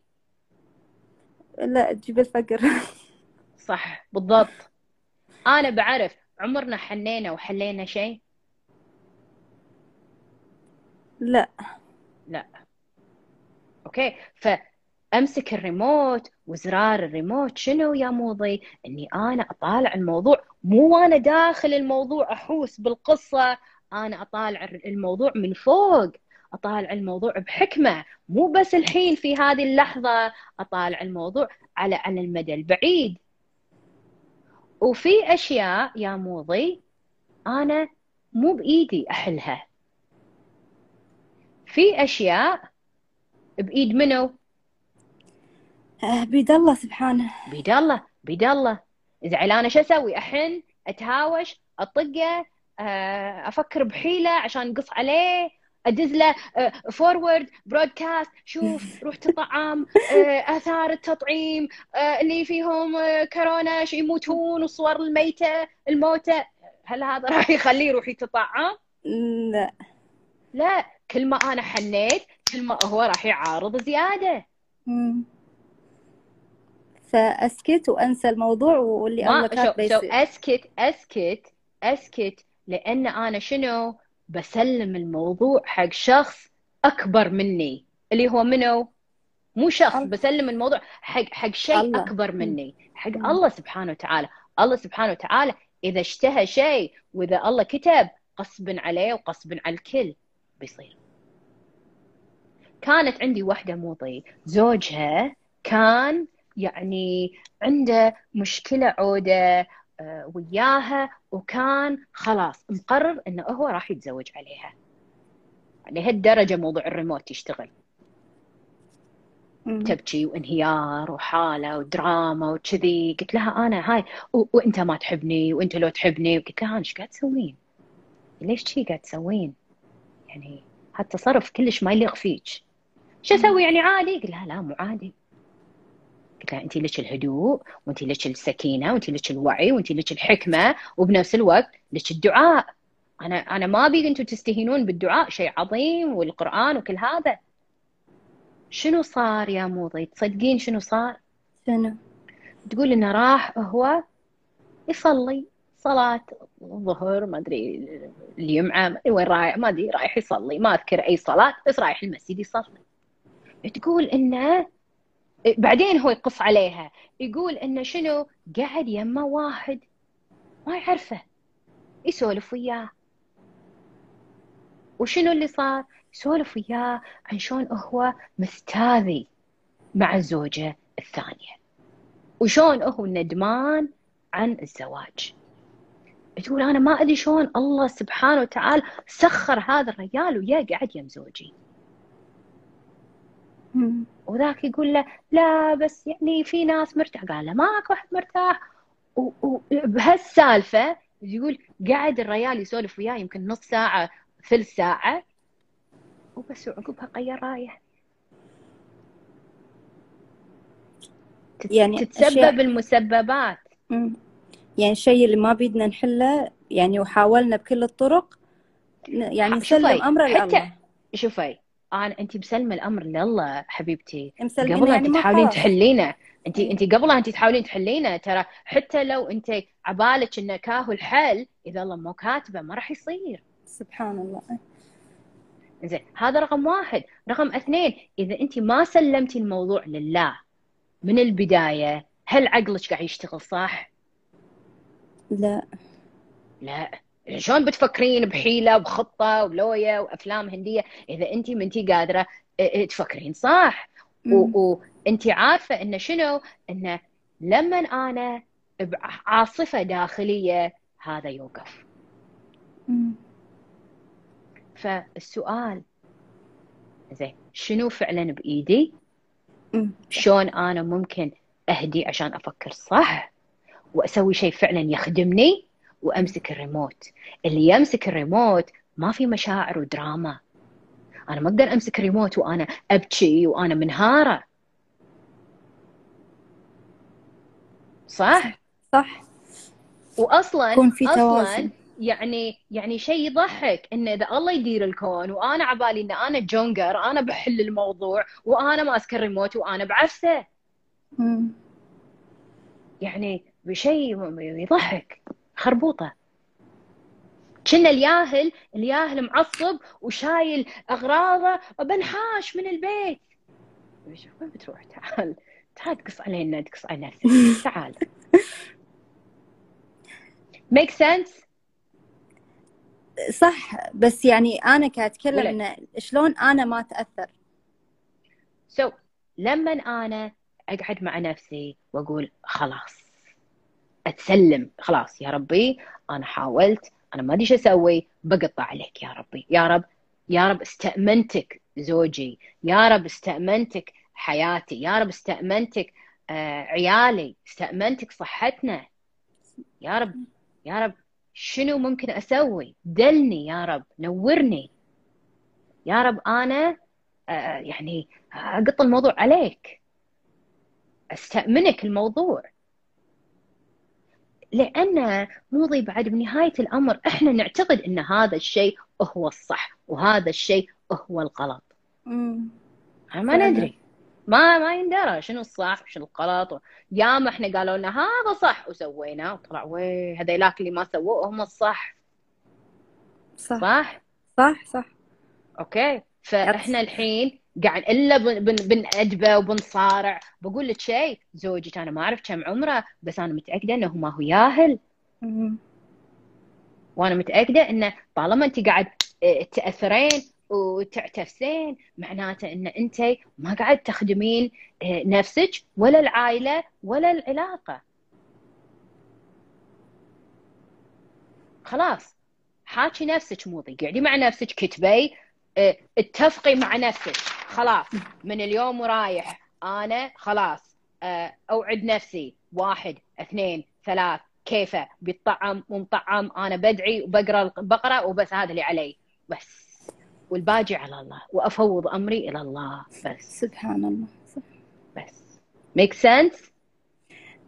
لا تجيب الفقر. صح بالضبط. أنا بعرف عمرنا حنينا وحلينا شيء؟ لا. لا. okay. فأمسك الريموت وزرار الريموت. شنو يا موضي؟ إني أنا أطالع الموضوع. مو وأنا داخل الموضوع أحوس بالقصة. أنا أطالع الموضوع من فوق. أطالع الموضوع بحكمة. مو بس الحين في هذه اللحظة. أطالع الموضوع على على المدى البعيد. وفي أشياء يا موضي أنا مو بإيدي أحلها في أشياء بإيد منو؟ آه، بيد الله سبحانه بيد الله بيد الله زعل أنا شو أسوي؟ أحن أتهاوش أطقه آه، أفكر بحيلة عشان نقص عليه أدز له forward broadcast شوف روح تطعم آه، آثار التطعيم آه، اللي فيهم آه، كورونا يموتون والصور الميتة الموتى هل هذا راح يخليه يروح يتطعم؟ لا. لا. كل ما أنا حنيت كل ما هو راح يعارض زيادة. مم. فأسكت وأنسى الموضوع واللي شو يصير أسكت أسكت أسكت. لأن أنا شنو؟ بسلم الموضوع حق شخص أكبر مني اللي هو منو مو شخص الله. بسلم الموضوع حق حق شيء الله. أكبر. مني حق. الله سبحانه وتعالى الله سبحانه وتعالى إذا اشتهى شيء وإذا الله كتب غصب عليه وغصب على الكل بيصير كانت عندي واحدة موضي زوجها كان يعني عنده مشكلة عودة آه، وياها وكان خلاص مقرر إنه هو راح يتزوج عليها لهالدرجة موضوع الريموت يشتغل. تبكي وانهيار وحالة ودراما وكذي قلت لها أنا هاي. وأنت ما تحبني وأنت لو تحبني قلت لها أنا إيش قاعد تسوين؟ ليش شي قاعد تسوين؟ يعني هالتصرف كلش ما يليق فيك شو أسوي يعني عادي؟ قلت لها لا مو عادي قلت لها انت لك الهدوء وانت لك السكينة وانت لك الوعي وانت لك الحكمة وبنفس الوقت لك الدعاء. أنا أنا ما أبي أنتم تستهينون بالدعاء شيء عظيم والقرآن وكل هذا. شنو صار يا موضي؟ تصدقين شنو صار؟ شنو؟ تقول إنه راح هو يصلي صلاة الظهر ما أدري الجمعة وين رايح ما أدري رايح يصلي ما أذكر أي صلاة بس رايح المسجد يصلي. تقول إنه بعدين هو يقص عليها. يقول انه شنو؟ قاعد يمه واحد. ما يعرفه. يسولف وياه. وشنو اللي صار؟ يسولف وياه عن شلون هو مستاذي مع الزوجة الثانية. وشون هو ندمان عن الزواج. تقول أنا ما أدري شلون الله سبحانه وتعالى سخر هذا الرجال وياه قاعد يم زوجي. وذاك يقول له لا بس يعني في ناس مرتاح. قال له ماك واحد مرتاح. وبهالسالفه يقول قاعد الريال يسولف وياه يمكن نص ساعة ثلث ساعة. وبس وعقبها غير رايه يعني تتسبب أشياء- المسببات. يعني الشيء اللي ما بيدنا نحله يعني وحاولنا بكل الطرق يعني نسلم حتى لله شوفي أنا انت مسلمة الأمر لله حبيبتي. مسلمين قبل يعني انت تحاولين تحلينه انت انت قبلها انت تحاولين تحلينه ترى حتى لو أنت عبالك إنه كاهو الحل إذا الله مو كاتبه ما راح يصير. سبحان الله. زين هذا رقم واحد. رقم اثنين إذا انت ما سلمتي الموضوع لله من البداية هل عقلك قاعد يشتغل صح؟ لا. لا. شلون بتفكرين بحيلة وبخطة ولويا وأفلام هندية؟ إذا أنت ما انت قادرة تفكرين صح. وانت عارفة انه شنو؟ انه لما أنا بعاصفة داخلية هذا يوقف. مم. فالسؤال زين شنو فعلا بإيدي. شلون أنا ممكن أهدي عشان أفكر صح؟ وأسوي شيء فعلا يخدمني؟ وأمسك الريموت. اللي يمسك الريموت ما في مشاعر ودراما. أنا ما أقدر أمسك الريموت وأنا أبكي وأنا منهارة. صح؟ صح. واصلا يكون في أصلا توازن. يعني يعني شيء يضحك إن إذا الله يدير الكون وأنا عبالي إن أنا جونجر أنا بحل الموضوع وأنا ماسكة الريموت وأنا بعفسة. يعني بشيء يضحك. خربوطة. كنا الياهل الياهل معصب وشايل أغراضه وبنحاش من البيت. وين بتروح؟ تعال تعال تقص علينا تقص على نفسك تعال. Make sense صح بس يعني أنا كأتكلم ولد. إنه شلون أنا ما أتأثر سو so, لما أنا أقعد مع نفسي وأقول خلاص أتسلم. خلاص يا ربي أنا حاولت أنا ما أدري شو أسوي بقطع عليك يا ربي. يا رب يا رب استأمنتك زوجي. يا رب استأمنتك حياتي. يا رب استأمنتك آه عيالي. استأمنتك صحتنا. يا رب يا رب شنو ممكن أسوي؟ دلني يا رب نورني. يا رب أنا آه يعني أقط الموضوع عليك. أستأمنك الموضوع. لأن موضي بعد بنهاية الأمر إحنا نعتقد أن هذا الشيء هو الصح وهذا الشيء هو الغلط. ما ندري. ما ما يندرى شنو الصح وشنو الغلط. ياما إحنا قالوا لنا هذا صح وسويناه وطلع وي هذيلاك اللي ما سووه هم الصح. صح. صح؟ صح صح. okay. فإحنا الحين قاعد إلا بن بن بنأدبه وبنصارع. بقول لك شيء زوجك أنا ما أعرف كم عمره بس أنا متأكدة إنه ما هو ياهل. وأنا متأكدة إنه طالما أنت قاعد آه، تأثرين وتعتفسين معناته إن أنت ما قاعد تخدمين آه، نفسك ولا العائلة ولا العلاقة. خلاص. حاكي نفسك موضي قعدي مع نفسك كتبي آه، اتفقي مع نفسك. خلاص من اليوم ورايح أنا خلاص آه، أوعد نفسي. واحد اثنين ثلاث كيفه؟ بيطعم ومطعم أنا بدعي وبقرأ البقره وبس هذا اللي علي. بس. والباقي على الله. وأفوض أمري إلى الله. بس. سبحان الله. صح. بس. make sense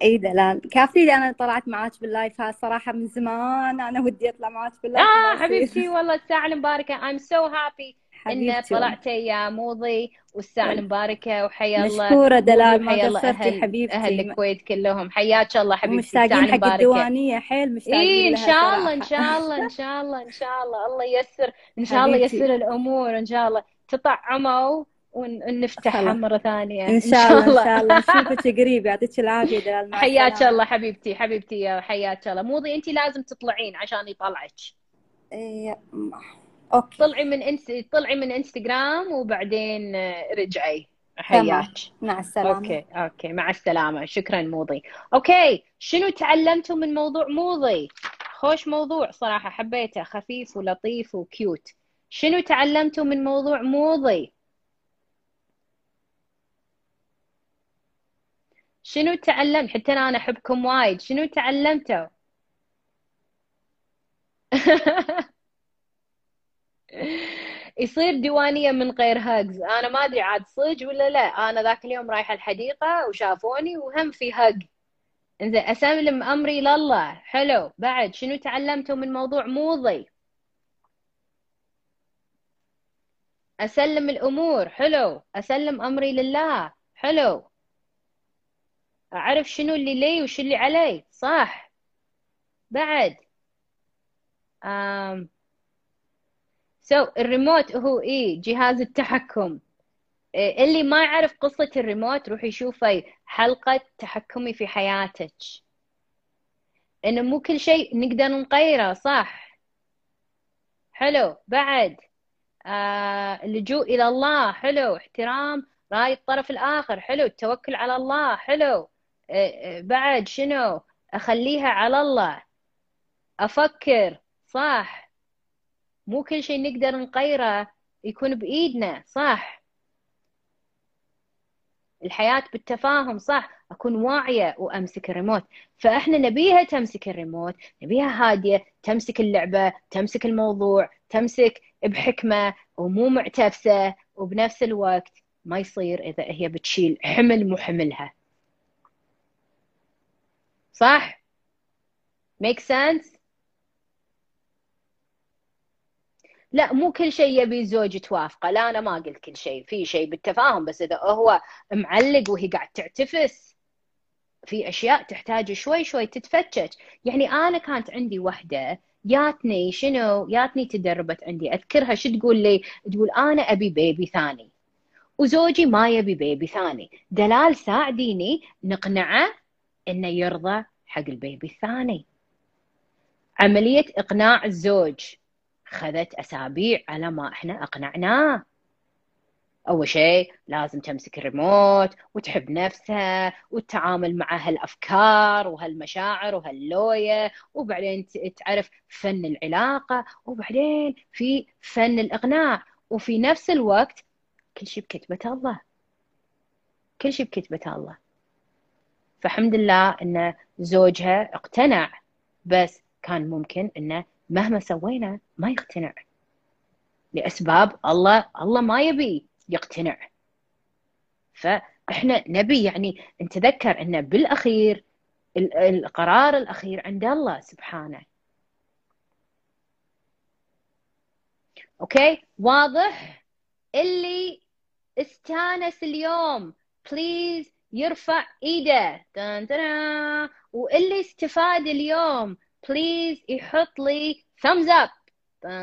إي دلال. كافي لي أنا طلعت معاك بال live ها صراحة من زمان أنا ودي أطلع معاك بال live آه. حبيبتي والله الساعة المباركة. I'm so happy. إن طلعتي يا موضي والساعة المباركه وحيا الله مشكورة دلال، ما قصرتي حبيبتي. أهل الكويت كلهم. حياك الله حبيبتي الساعة ومشتاقين حق الديوانية. حيل مشتاقين إي إن شاء الله إن. شاء الله إن شاء الله إن شاء الله. الله ييسر إن شاء الله. ييسر الأمور إن شاء الله. تطعموا ون- ونفتحها. مره ثانية إن شاء الله إن شاء الله. نشوفك قريب. يعطيك العافية دلال. حياك. الله حبيبتي حبيبتي يا حياك الله. موضي انت لازم تطلعين عشان يطلعك. okay. طلعي من انس... طلعي من إنستغرام وبعدين آه، رجعي. حياك. مع السلامة. okay okay. مع السلامة. شكرا موضي. أوكي. شنو تعلمتوا من موضوع موضي؟ خوش موضوع صراحة. حبيته. خفيف ولطيف وكيوت. شنو تعلمتوا من موضوع موضي؟ شنو تعلمت حتى أنا أحبكم وايد. شنو تعلمتوا؟ يصير ديوانية من غير هجز أنا ما أدري عاد صج ولا لا. أنا ذاك اليوم رايحة الحديقة وشافوني وهم في هج إنزين أسلم أمري لله. حلو. بعد شنو تعلمتوا من موضوع موضي؟ أسلم الأمور. حلو. أسلم أمري لله. حلو. أعرف شنو اللي لي وشو اللي علي. صح. بعد. آم. so so, الريموت هو إيه؟ جهاز التحكم. إيه اللي ما يعرف قصة الريموت روح يشوفي حلقة تحكمي في حياتك. إنه مو كل شيء نقدر نغيره صح؟ حلو بعد. آه اللجوء إلى الله حلو. احترام رأي الطرف الآخر حلو. التوكل على الله حلو. إيه إيه بعد شنو؟ أخليها على الله. أفكر صح. مو كل شيء نقدر نغيره يكون بإيدنا صح؟ الحياة بالتفاهم صح؟ أكون واعية وأمسك الريموت. فإحنا نبيها تمسك الريموت نبيها هادية تمسك اللعبة تمسك الموضوع تمسك بحكمة ومو معتفسة وبنفس الوقت ما يصير إذا هي بتشيل حمل مو حملها. صح؟ Make sense لا مو كل شيء يبي الزوج توافقه. لا أنا ما قلت كل شيء. في شيء بالتفاهم بس إذا هو معلق وهي قاعد تعتفس في أشياء تحتاج شوي شوي تتفتش. يعني أنا كانت عندي وحدة ياتني شنو؟ ياتني تدربت عندي. أذكرها شو تقول لي؟ تقول أنا أبي بيبي ثاني وزوجي ما يبي بيبي ثاني. دلال ساعديني نقنعه إنه يرضى حق البيبي الثاني. عملية إقناع الزوج. خذت أسابيع على ما إحنا أقنعناه. أول شيء لازم تمسك الريموت وتحب نفسها وتتعامل مع هالأفكار وهالمشاعر وهاللوية وبعدين تعرف فن العلاقة وبعدين في فن الإقناع. وفي نفس الوقت كل شيء بكتبة الله. كل شيء بكتبة الله. فحمد الله إن زوجها اقتنع بس كان ممكن إنه مهما سوينا ما يقتنع. لأسباب الله الله ما يبي يقتنع. فإحنا نبي يعني نتذكر انه بالأخير القرار الأخير عند الله سبحانه. okay؟ واضح؟ اللي استانس اليوم please يرفع إيده. واللي استفاد اليوم بليز يحط لي دان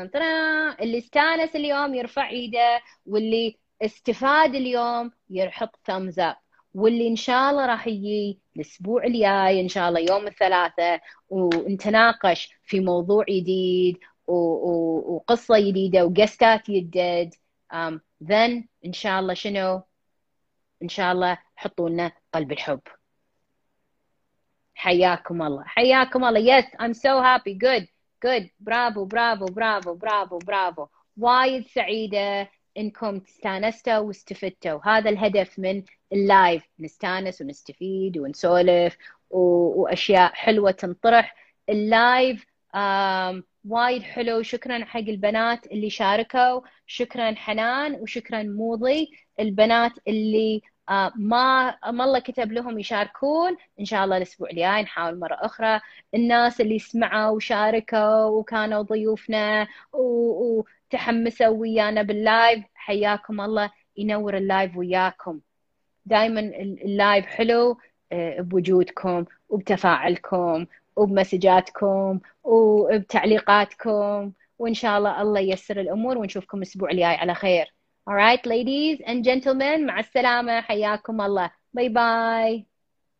دان اللي استانس اليوم يرفع إيده واللي استفاد اليوم يحط thumbs up. واللي إن شاء الله راح يجي الأسبوع الجاي إن شاء الله يوم الثلاثاء ونتناقش في موضوع جديد وقصة جديدة وقستات جدد. Um, إن شاء الله شنو؟ إن شاء الله حطوا لنا قلب الحب. حياكم الله. حياكم الله. Yes I'm so happy. Good good. برافو برافو برافو برافو برافو وايد سعيدة إنكم استانستوا واستفدتوا. هذا الهدف من ال live. نستانس ونستفيد ونسولف وأشياء حلوة تنطرح. ال live وايد حلو. شكرا حق البنات اللي شاركوا. شكرا حنان وشكرا موضي. البنات اللي ما ما الله كتب لهم يشاركون. إن شاء الله الأسبوع الجاي نحاول مرة أخرى الناس اللي سمعوا وشاركوا وكانوا ضيوفنا وتحمسوا ويانا بال live حياكم الله. ينور ال live وياكم. دائما ال live حلو آه، بوجودكم وبتفاعلكم وبمسجاتكم وبتعليقاتكم. وإن شاء الله الله ييسر الأمور ونشوفكم الأسبوع الجاي. على خير. Alright ladies and gentlemen مع السلامة حياكم الله باي باي